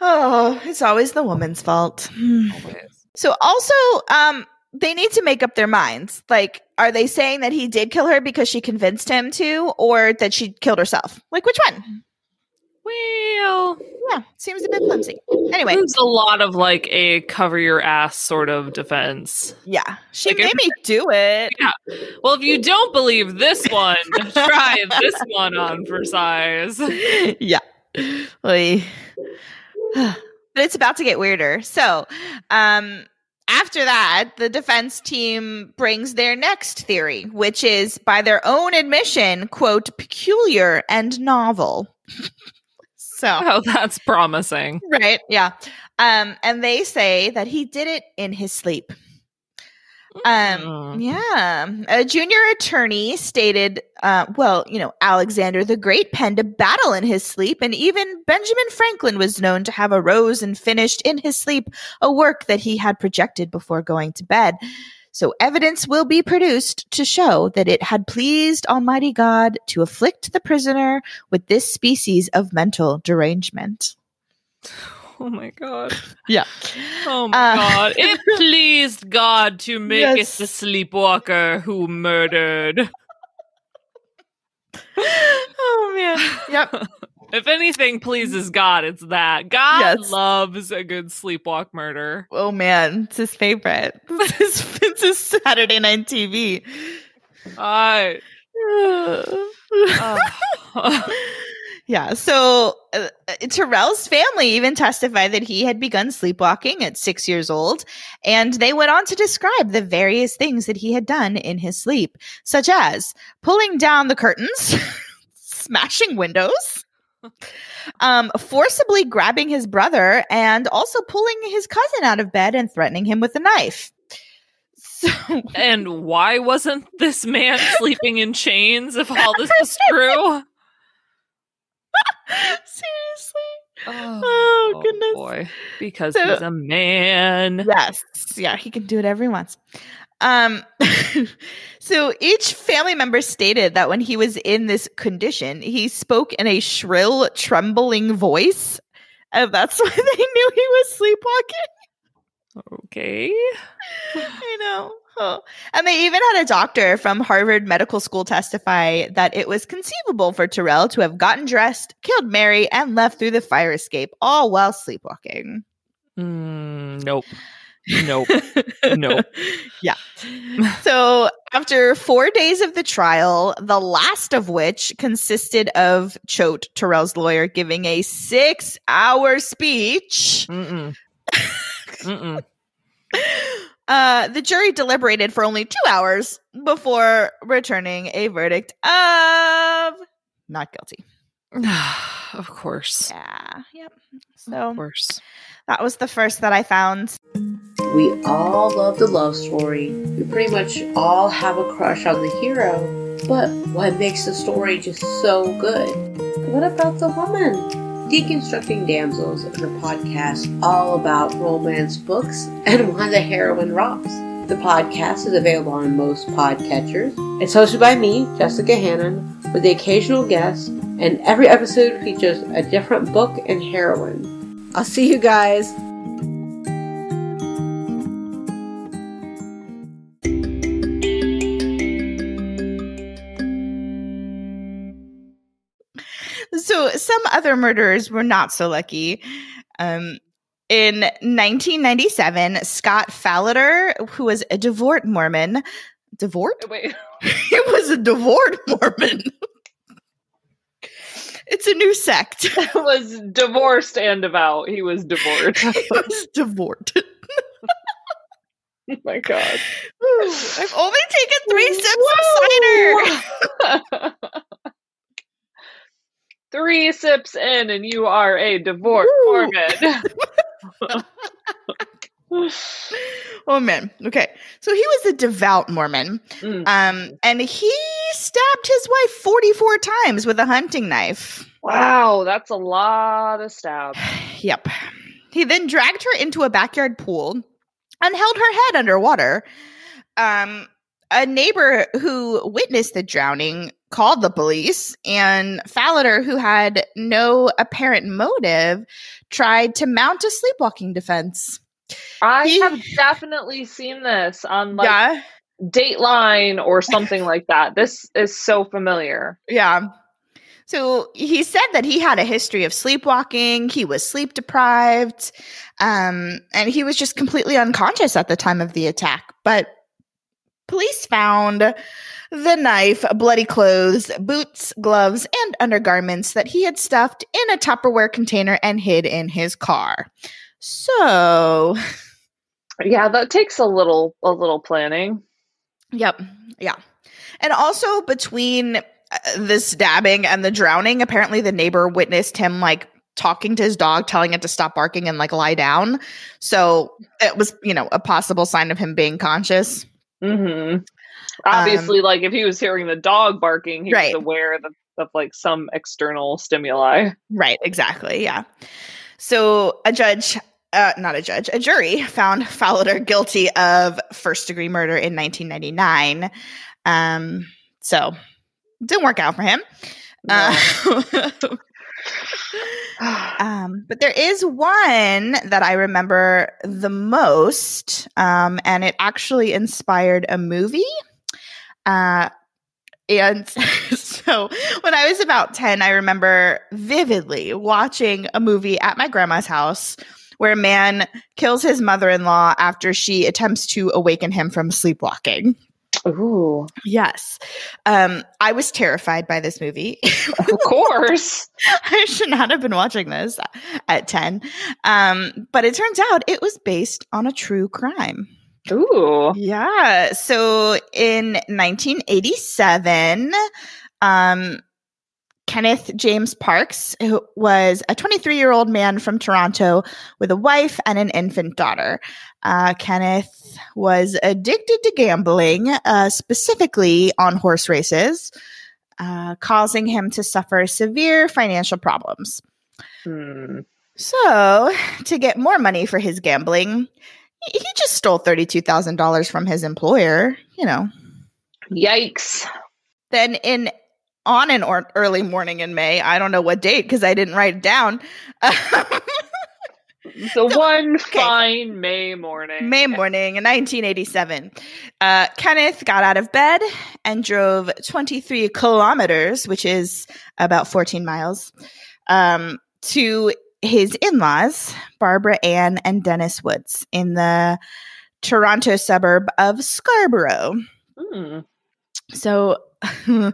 Oh, it's always the woman's fault. Hmm. Always. So also, um, they need to make up their minds. Like, are they saying that he did kill her because she convinced him to, or that she killed herself? Like, which one? Well, Yeah, seems a bit flimsy. Anyway, there's a lot of like a cover your ass sort of defense. yeah, she Like, made if- me do it. Well, if you don't believe this one, try this one on for size. yeah. Oy. but it's about to get weirder. So, um, after that, the defense team brings their next theory, which is, by their own admission, quote, peculiar and novel. so, Oh, that's promising. right. Yeah. Um, and they say that he did it in his sleep. Um, Mm. yeah. A junior attorney stated, uh, well, you know, Alexander the Great penned a battle in his sleep, and even Benjamin Franklin was known to have arose and finished in his sleep a work that he had projected before going to bed. So evidence will be produced to show that it had pleased Almighty God to afflict the prisoner with this species of mental derangement. Oh my god. Yeah. Oh my Uh, god. It pleased God to make Yes. it the sleepwalker who murdered. oh man. Yep. if anything pleases God, it's that. God Yes. loves a good sleepwalk murder. Oh man, it's his favorite. It's it's his Saturday night TV. I uh, yeah. So uh, uh, Tirrell's family even testified that he had begun sleepwalking at six years old, and they went on to describe the various things that he had done in his sleep, such as pulling down the curtains, smashing windows. Um, forcibly grabbing his brother and also pulling his cousin out of bed and threatening him with a knife. So, and why wasn't this man sleeping in chains if all this was true? seriously. Oh, goodness. boy. Because So- he's a man. Yes. Yeah, he can do whatever he wants. Um so each family member stated that when he was in this condition, he spoke in a shrill, trembling voice. And that's why they knew he was sleepwalking. Okay. I know. Oh. And they even had a doctor from Harvard Medical School testify that it was conceivable for Tirrell to have gotten dressed, killed Mary, and left through the fire escape, all while sleepwalking. Mm, nope. Nope. Nope. yeah. So after four days of the trial, the last of which consisted of Choate, Tirrell's lawyer, giving a six hour speech, Mm-mm. Mm-mm. Uh, the jury deliberated for only two hours before returning a verdict of not guilty. of course. Yeah. Yep. Of So course. that was the first that I found. We all love the love story. We pretty much all have a crush on the hero. But what makes the story just so good? What about the woman? Deconstructing Damsels is a podcast all about romance books and why the heroine rocks. The podcast is available on most podcatchers. It's hosted by me, Jessica Hannon, with the occasional guest, and every episode features a different book and heroine. I'll see you guys. Some other murderers were not so lucky. Um, in 1997, Scott Falater, who was a devout Mormon, devout? Wait. he was a devout Mormon. it's a new sect. was divorced and devout. He was divorced. he was devout. oh my god. I've only taken three sips of cider. Three sips in and you are a divorced Woo. Mormon. oh man. Okay. So he was a devout Mormon. Mm. Um, and he stabbed his wife 44 times with a hunting knife. Wow, that's a lot of stab. Yep. He then dragged her into a backyard pool and held her head underwater. Um, a neighbor who witnessed the drowning called the police, and Falater, who had no apparent motive, tried to mount a sleepwalking defense. I He- have definitely seen this on like yeah, Dateline or something like that. This is so familiar. yeah. So he said that he had a history of sleepwalking. He was sleep deprived, um, and he was just completely unconscious at the time of the attack. But police found the knife, bloody clothes, boots, gloves, and undergarments that he had stuffed in a Tupperware container and hid in his car. So, Yeah, that takes a little a little planning. yep, yeah. And also between uh, the stabbing and the drowning, apparently the neighbor witnessed him like talking to his dog, telling it to stop barking and like lie down. So it was, you know, a possible sign of him being conscious. Hmm Obviously, like if he was hearing the dog barking, he Right. was aware of, of like some external stimuli. Right, exactly. Yeah. So a judge, uh, not a judge, a jury found Falater guilty of first degree murder in 1999. Um, so didn't work out for him. No. Uh, um, but there is one that I remember the most, um, and it actually inspired a movie. Uh, and so when I was about 10, I remember vividly watching a movie at my grandma's house where a man kills his mother in law after she attempts to awaken him from sleepwalking. Ooh, Yes. Um, I was terrified by this movie. of course. I should not have been watching this at 10. Um, but it turns out it was based on a true crime. Ooh. Yeah. So in 1987, um, Kenneth James Parks, who was a 23 year old man from Toronto with a wife and an infant daughter. Uh, Kenneth was addicted to gambling, uh, specifically on horse races, uh, causing him to suffer severe financial problems. Hmm. So, to get more money for his gambling, he he just stole $32,000 from his employer, you know. Yikes. Then in on an or- early morning in May, I don't know what date because I didn't write it down. The one fine May morning. May morning in 1987, uh, Kenneth got out of bed and drove 23 kilometers, which is about 14 miles, um, to his in laws, Barbara Ann and Dennis Woods, in the Toronto suburb of Scarborough. Hmm. So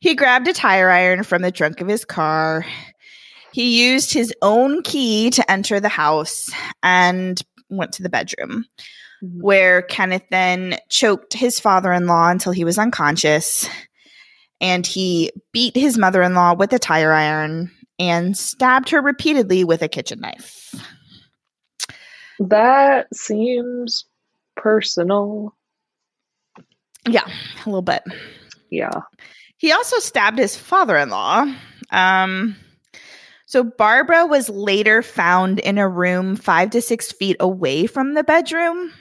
he grabbed a tire iron from the trunk of his car. He used his own key to enter the house and went to the bedroom, Mhm. where Kenneth then choked his father in law until he was unconscious. And he beat his mother in law with a tire iron and stabbed her repeatedly with a kitchen knife. That seems personal. Yeah, a little bit. Yeah. He also stabbed his father in law. Um, so Barbara was later found in a room five to six feet away from the bedroom.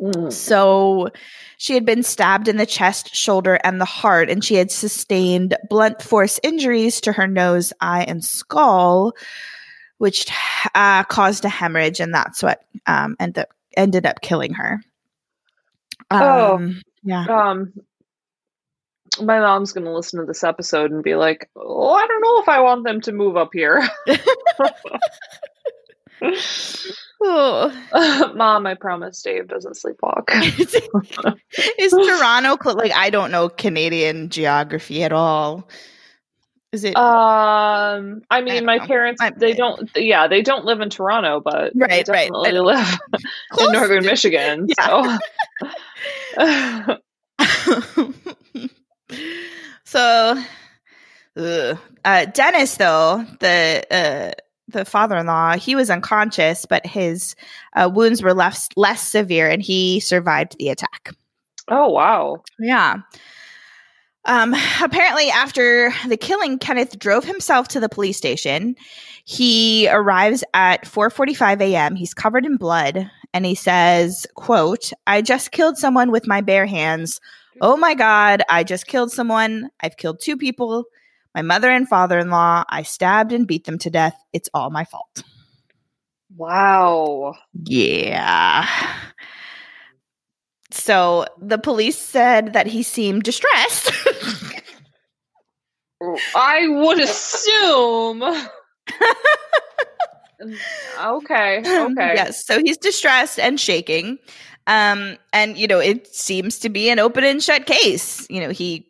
Mm. So she had been stabbed in the chest, shoulder, and the heart, and she had sustained blunt force injuries to her nose, eye, and skull, which uh, caused a hemorrhage, and that's what um, ended up, ended up killing her. Oh. Yeah. Um, my mom's gonna listen to this episode and be like, "Oh, I don't know if I want them to move up here." Oh. Mom, I promise Dave doesn't sleepwalk. Is Toronto like I don't know Canadian geography at all? Is it Um, I mean, don't my know. parents I- they don't. Yeah, they don't live in Toronto, but Right, right. definitely I know. live in northern Michigan. Yeah. So, so uh, Dennis, though the uh, the father-in-law, he was unconscious, but his uh, wounds were less less severe, and he survived the attack. oh wow. Yeah. Um, apparently, after the killing, Kenneth drove himself to the police station. He arrives at 4:45 a.m. He's covered in blood, and he says, "quote I just killed someone with my bare hands. Oh my god, I just killed someone. I've killed two people, my mother and father-in-law. I stabbed and beat them to death. It's all my fault." Wow. Yeah. So the police said that he seemed distressed. I would assume. okay. Okay. yes. So he's distressed and shaking. Um, and you know, it seems to be an open and shut case. You know, he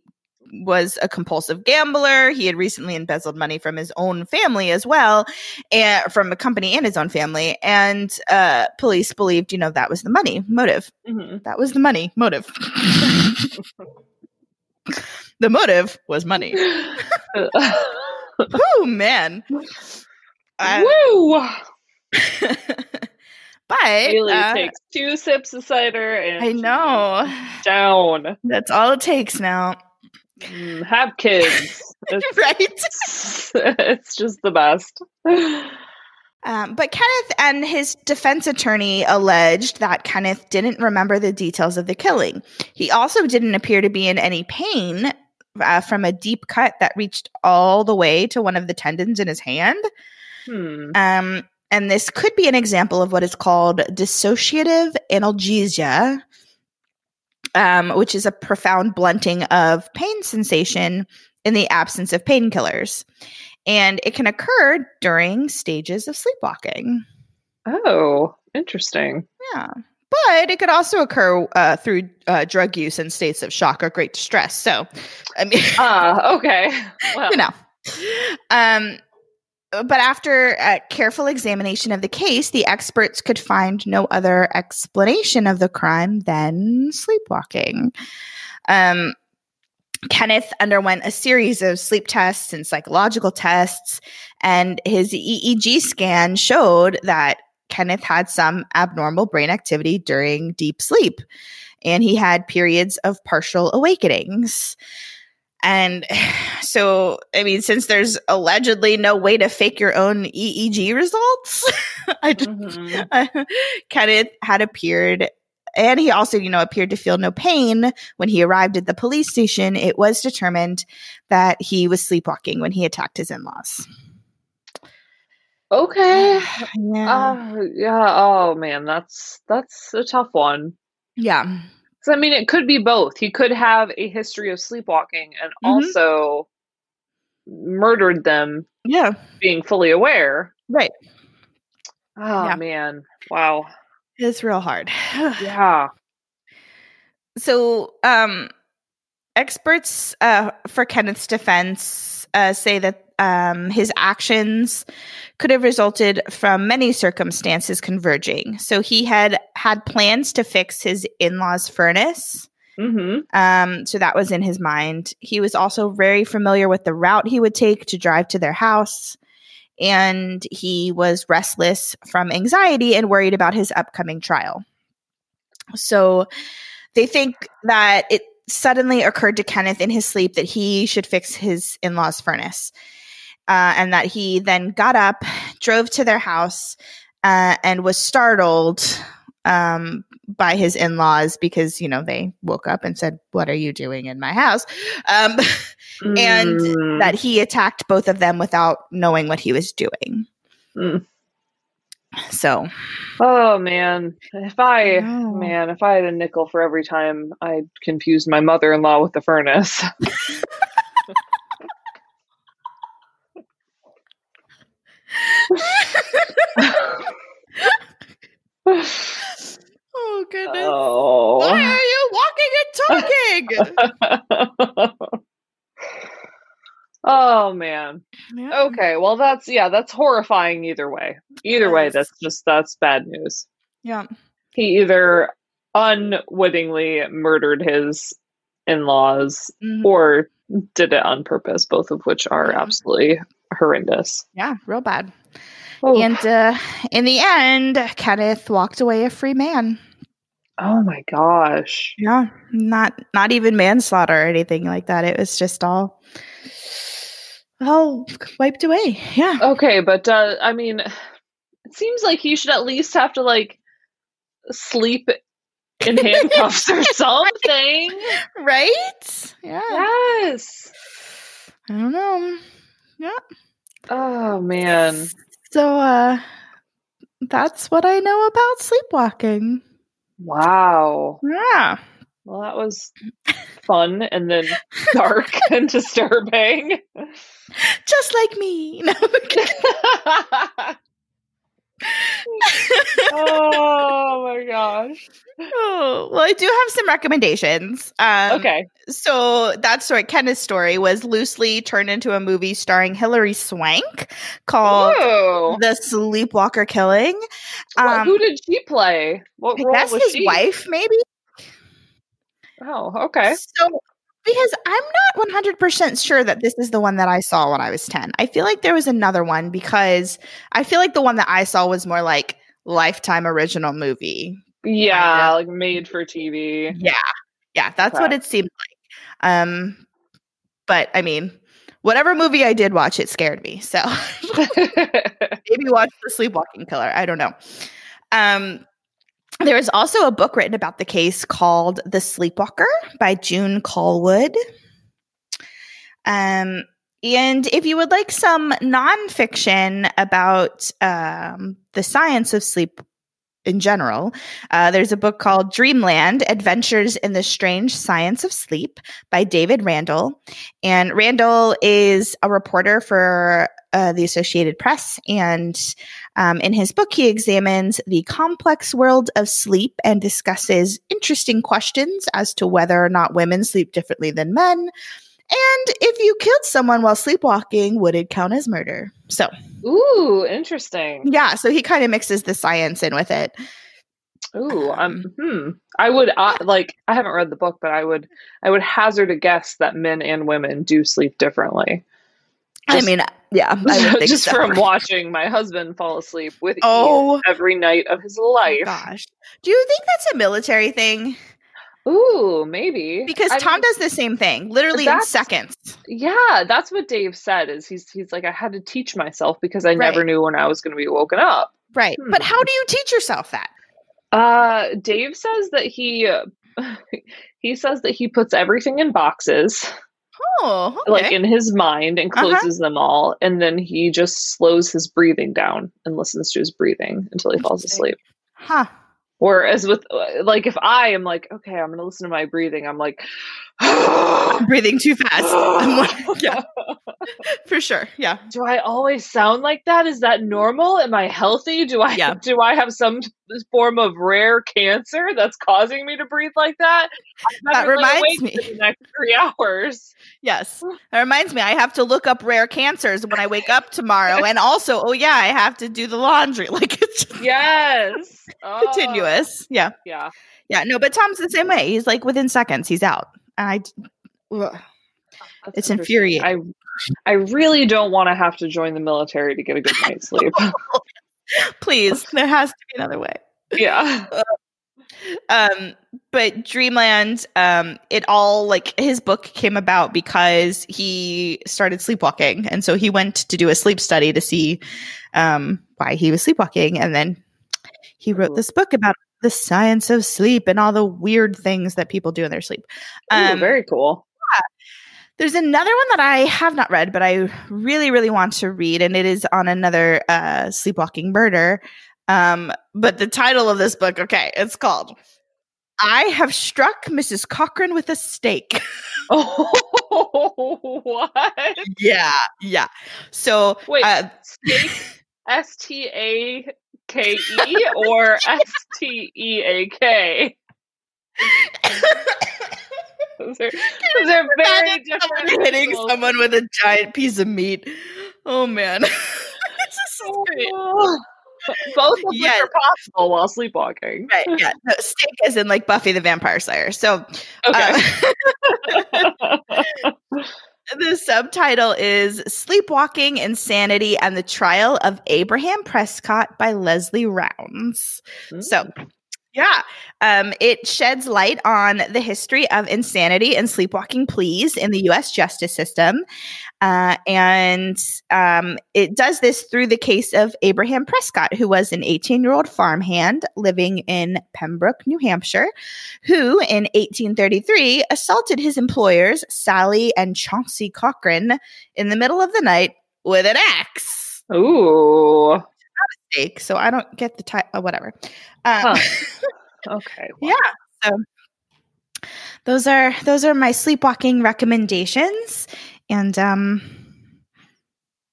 was a compulsive gambler. He had recently embezzled money from his own family as well, and from a company and his own family. And uh, police believed, you know, that was the money motive. Mhm. That was the money motive. the motive was money. Oh man. Uh, Woo! but Hailee uh, takes two sips of cider and I know down. that's all it takes now, have kids. It's, right? it's just the best. Um, but Kenneth and his defense attorney alleged that Kenneth didn't remember the details of the killing. He also didn't appear to be in any pain uh, from a deep cut that reached all the way to one of the tendons in his hand. Hmm. Um, and this could be an example of what is called dissociative analgesia, um, which is a profound blunting of pain sensation in the absence of painkillers. And it can occur during stages of sleepwalking. Oh, interesting. Yeah. But it could also occur uh, through uh, drug use in states of shock or great distress. So, I mean, Ah, okay. Well, you know. Um, but after a careful examination of the case, the experts could find no other explanation of the crime than sleepwalking. Um, Kenneth underwent a series of sleep tests and psychological tests, and his EEG scan showed that Kenneth had some abnormal brain activity during deep sleep, and he had periods of partial awakenings. And so, I mean, since there's allegedly no way to fake your own EEG results, I just, mhm. Kenneth had appeared, and he also, you know, appeared to feel no pain when he arrived at the police station. It was determined that he was sleepwalking when he attacked his in laws. Okay. yeah. Oh, yeah. Oh man, that's that's a tough one. yeah. 'Cause, I mean, it could be both. He could have a history of sleepwalking and Mhm. also murdered them Yeah. being fully aware. Right. Oh Yeah. man. Wow. It's real hard. Yeah. so um experts uh for kenneth's defense uh say that um his actions could have resulted from many circumstances converging so he had had plans to fix his in-laws furnace Mm-hmm. um so that was in his mind he was also very familiar with the route he would take to drive to their house and he was restless from anxiety and worried about his upcoming trial. So they think that it suddenly occurred to Kenneth in his sleep that he should fix his in law's furnace. Uh, and that he then got up, drove to their house, uh, and was startled um, by his in laws because, you know, they woke up and said, What are you doing in my house? Um, and Mm, that he attacked both of them without knowing what he was doing. mm. So, Oh man, if I I man, if I had a nickel for every time I confused my mother-in-law with the furnace. oh goodness. oh. Why are you walking and talking? oh man. Yeah. Okay, well that's yeah, that's horrifying either way. Either way, that's just that's bad news. Yeah. He either unwittingly murdered his in-laws Mhm. or did it on purpose, both of which are Yeah. absolutely horrendous. Yeah, real bad. Oh, And uh, in the end, Kenneth walked away a free man. oh my gosh. Yeah, not not even manslaughter or anything like that. It was just all all wiped away. Yeah. Okay, but uh, I mean, it seems like you should at least have to like sleep in handcuffs or something. Right? Yeah. Yes. I don't know. Yeah. Oh man. So uh that's what I know about sleepwalking. Wow. Yeah. Well, that was fun and then dark and disturbing. Just like me. No. Oh my gosh. oh, well, I do have some recommendations. Um, Okay. So that story, Kenneth's story, was loosely turned into a movie starring Hilary Swank called. The Sleepwalker Killing. Um, who did she play? What I role guess was his she? wife, maybe. Oh, okay. So, because I'm not 100% sure that this is the one that I saw when I was 10. I feel like there was another one because I feel like the one that I saw was more like lifetime original movie. Yeah, Kinda. like made for TV. Yeah. Yeah, that's what it seemed like. Um but I mean, whatever movie I did watch it scared me. So, maybe watch The Sleepwalking Killer. I don't know. Um there is also a book written about the case called The Sleepwalker by June Callwood. Um, and if you would like some nonfiction about um, the science of sleep in general, uh, there's a book called Dreamland Adventures in the Strange Science of Sleep by David Randall. And Randall is a reporter for uh, the Associated Press. And um, in his book, he examines the complex world of sleep and discusses interesting questions as to whether or not women sleep differently than men. And if you killed someone while sleepwalking, would it count as murder? So, Ooh, interesting. yeah, so he kind of mixes the science in with it. Ooh, um, hmm. I would uh, like. I haven't read the book, but I would. I would hazard a guess that men and women do sleep differently. I mean, yeah, I just from watching my husband fall asleep with Oh. every night of his Oh, life. gosh. Do you think that's a military thing? Ooh, maybe Because I Tom mean, does the same thing, literally in seconds. Yeah, that's what Dave said. Is he's he's like I had to teach myself because I never knew when I was going to be woken up. Right. Hmm. But how do you teach yourself that? Uh, Dave says that he he says that he puts everything in boxes, Oh, okay. like in his mind, and Uh-huh. closes them all, and then he just slows his breathing down and listens to his breathing until he falls asleep. huh. Whereas with like if I am like okay, I'm to listen to my breathing, I'm like. I'm breathing too fast. I'm like, yeah, for sure. Yeah. do I always sound like that? Is that normal? Am I healthy? Do I Yeah. do I have some form of rare cancer that's causing me to breathe like that? That reminds me. for the next three hours. Yes. That reminds me, I have to look up rare cancers when I wake up tomorrow. And also, oh, yeah, I have to do the laundry. Like it's just Yes, Oh, continuous. Yeah. Yeah, Yeah. No, but Tom's the same way. He's like within seconds, he's out. And I, ugh. It's infuriating. I I really don't want to have to join the military to get a good night's sleep. Please, there has to be another way. yeah. um but dreamland um it all like his book came about because he started sleepwalking and so he went to do a sleep study to see um why he was sleepwalking and then he wrote this book about the science of sleep and all the weird things that people do in their sleep Ooh, um very cool. Yeah. there's another one that I have not read, but I really, really want to read, and it is on another uh, sleepwalking murder. Um, but the title of this book, okay, it's called "I Have Struck Mrs. Cochran with a Stake." Oh, what? yeah, yeah. So Wait, uh, steak, S T A K E or S T E A K? Those are, those are very different. someone hitting someone with a giant piece of meat. Oh man, this is great. Oh. Both of which Yes. are possible while sleepwalking. Right, yeah. No, steak is in like Buffy the Vampire Slayer. So Okay. uh, the subtitle is Sleepwalking, Insanity, and the Trial of Abraham Prescott by Leslie Rounds. So, yeah, um, it sheds light on the history of insanity and sleepwalking pleas in the U.S. justice system. Uh, and um, it does this through the case of Abraham Prescott, who was an 18 year old farmhand living in Pembroke, New Hampshire, who in 1833 assaulted his employers, Sally and Chauncey Cochran, in the middle of the night with an axe. Ooh. Steak, So I don't get the title, uh, whatever. Um, Okay. yeah so those are those are my sleepwalking recommendations and um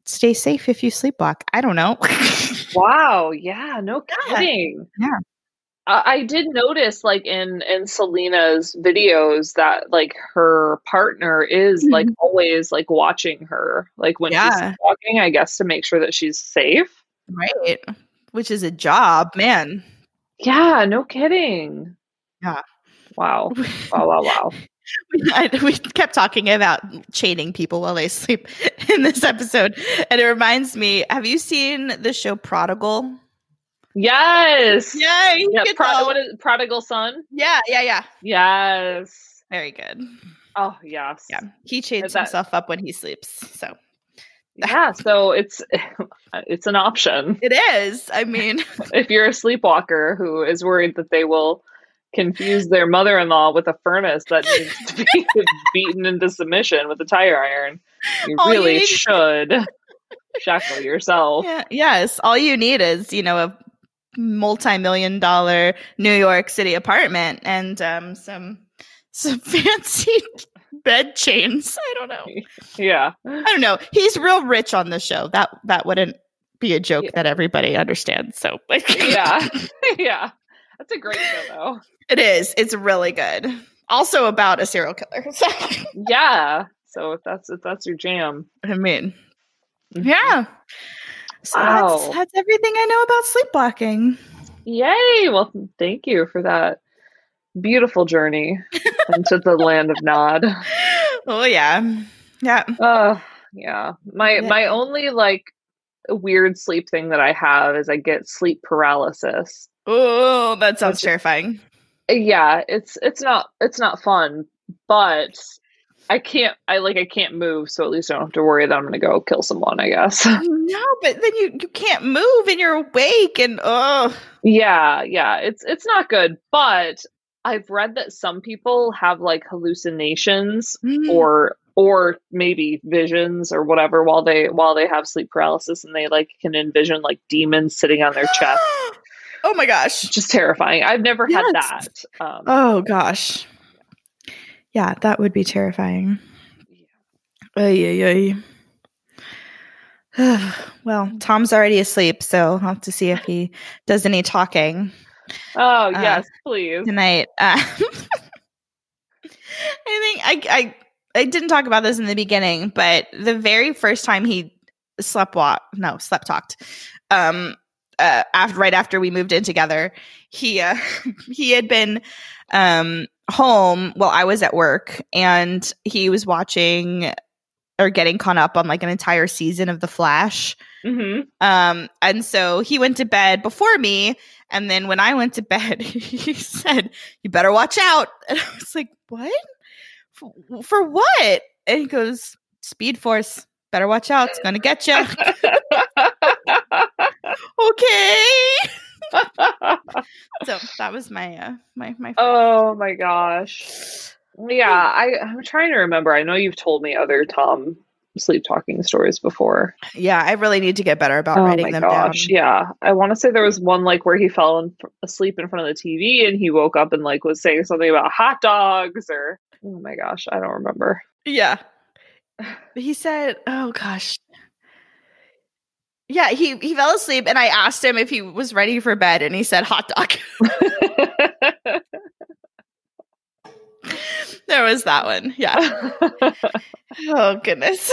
stay safe if you sleepwalk i don't know Wow. Yeah. No kidding. Yeah. I I did notice, like in in Celina's videos, that like her partner is like always like watching her, like when Mm-hmm. Yeah. she's walking. I guess to make sure that she's safe. right which is a job man Yeah. No kidding. Yeah. Wow. Wow. Wow. Wow. We kept talking about chaining people while they sleep in this episode and it reminds me have you seen the show prodigal Yes. yeah Yeah. what is prodigal son? yeah yeah yeah Yes. very good Oh yes. yeah he chains that- himself up when he sleeps so Yeah. So it's it's an option. It is. I mean, if you're a sleepwalker who is worried that they will confuse their mother-in-law with a furnace that needs to be beaten into submission with a tire iron, you All really need- should shackle yourself. yeah, yes. All you need is, you know, a multi-million dollar New York City apartment and um, some some fancy bed chains. I don't know. Yeah. I don't know. He's real rich on the show. That that wouldn't be a joke Yeah. that everybody understands. So, like, Yeah. yeah. That's a great show though. it is. It's really good. Also about a serial killer. So, Yeah. So if that's if that's your jam. I mean, Mhm. yeah. So Wow. that's that's everything I know about sleepwalking. Yay! Well, thank you for that beautiful journey into the land of Nod. Oh yeah, yeah. Uh, yeah. My Yeah. my only like weird sleep thing that I have is I get sleep paralysis. Oh, that sounds terrifying. Yeah, it's it's not it's not fun, but I can't I like I can't move, so at least I don't have to worry that I'm gonna go kill someone, I guess. No, but then you you can't move and you're awake and oh yeah, yeah. It's it's not good, but I've read that some people have like hallucinations Mm. or or maybe visions or whatever while they while they have sleep paralysis and they like can envision like demons sitting on their chest oh my gosh. just terrifying i've never had that um Oh gosh. Yeah, that would be terrifying. Ay, ay, ay. well, Tom's already asleep, so I'll have to see if he does any talking. oh Uh, yes please tonight. Uh, I think I, I I didn't talk about this in the beginning, but the very first time he slept walk no slept talked um uh after right after we moved in together he uh he had been um home while I was at work and he was watching or getting caught up on like an entire season of The Flash. hmm Um, and so he went to bed before me. And then when I went to bed, he said, You better watch out. And I was like, What? For, for what? And he goes, Speed Force. Better watch out. It's going to get you. Okay. So that was my, uh, my, my, oh my gosh. Yeah, I, I'm trying to remember. I know you've told me other Tom sleep talking stories before. yeah, I really need to get better about oh writing my them gosh. down. Yeah. I want to say there was one like where he fell in, asleep in front of the TV and he woke up and like was saying something about hot dogs or oh my gosh, I don't remember. Yeah. He said, "Oh gosh." Yeah, he he fell asleep and I asked him if he was ready for bed and he said hot dog. there was that one. Yeah. Oh goodness.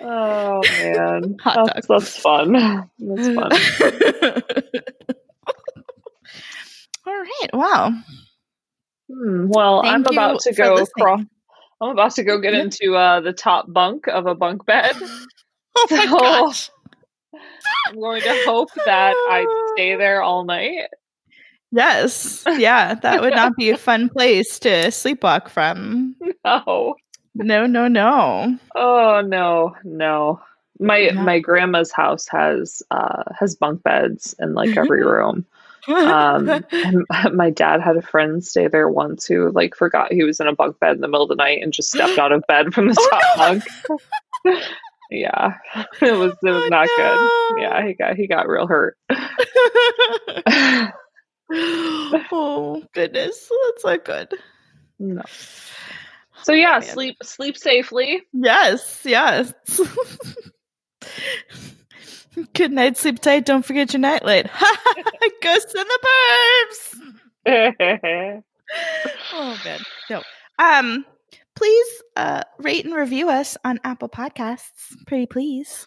oh man. Hot that's, that's fun. That's fun. All right. Wow. Hmm, well, Thank I'm about to go listening. I'm about to go get into uh, the top bunk of a bunk bed. Oh my So- gosh. I'm going to hope that I stay there all night. Yes. Yeah, that would not be a fun place to sleepwalk from. No. No, no, no. Oh no, no. My No. my grandma's house has uh has bunk beds in like every room. Um and my dad had a friend stay there once who like forgot he was in a bunk bed in the middle of the night and just stepped out of bed from the Oh, top no. bunk. Yeah. It was it was Oh, not good. Yeah, he got he got real hurt. oh goodness, that's not good. no. So yeah, Man. sleep sleep safely. Yes, yes. good night, sleep tight. Don't forget your nightlight. Ghosts in the burbs. Oh man, no. Um, please uh rate and review us on Apple Podcasts, pretty please.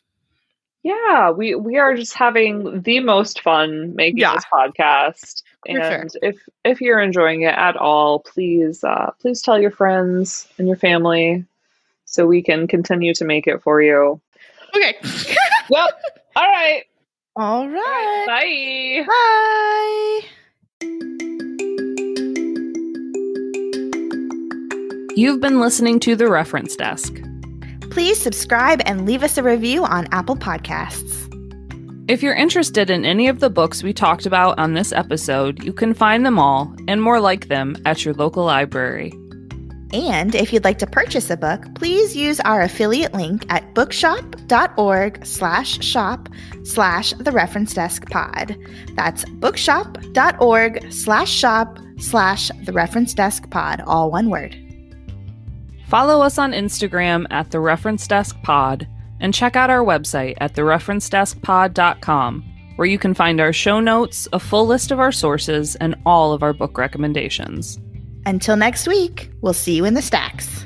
Yeah, we we are just having the most fun making Yeah. this podcast. For sure. And if if you're enjoying it at all, please uh please tell your friends and your family so we can continue to make it for you. Okay. well, all right. All All right. right. Bye. You've been listening to The Reference Desk. Please subscribe and leave us a review on Apple Podcasts. If you're interested in any of the books we talked about on this episode, you can find them all and more like them at your local library. And if you'd like to purchase a book, please use our affiliate link at bookshop.org slash shop slash the reference desk pod. That's bookshop.org slash shop slash the reference desk pod, all one word. Follow us on Instagram at The Reference Desk Pod and check out our website at thereferencedeskpod.com, where you can find our show notes, a full list of our sources, and all of our book recommendations. Until next week, we'll see you in the stacks.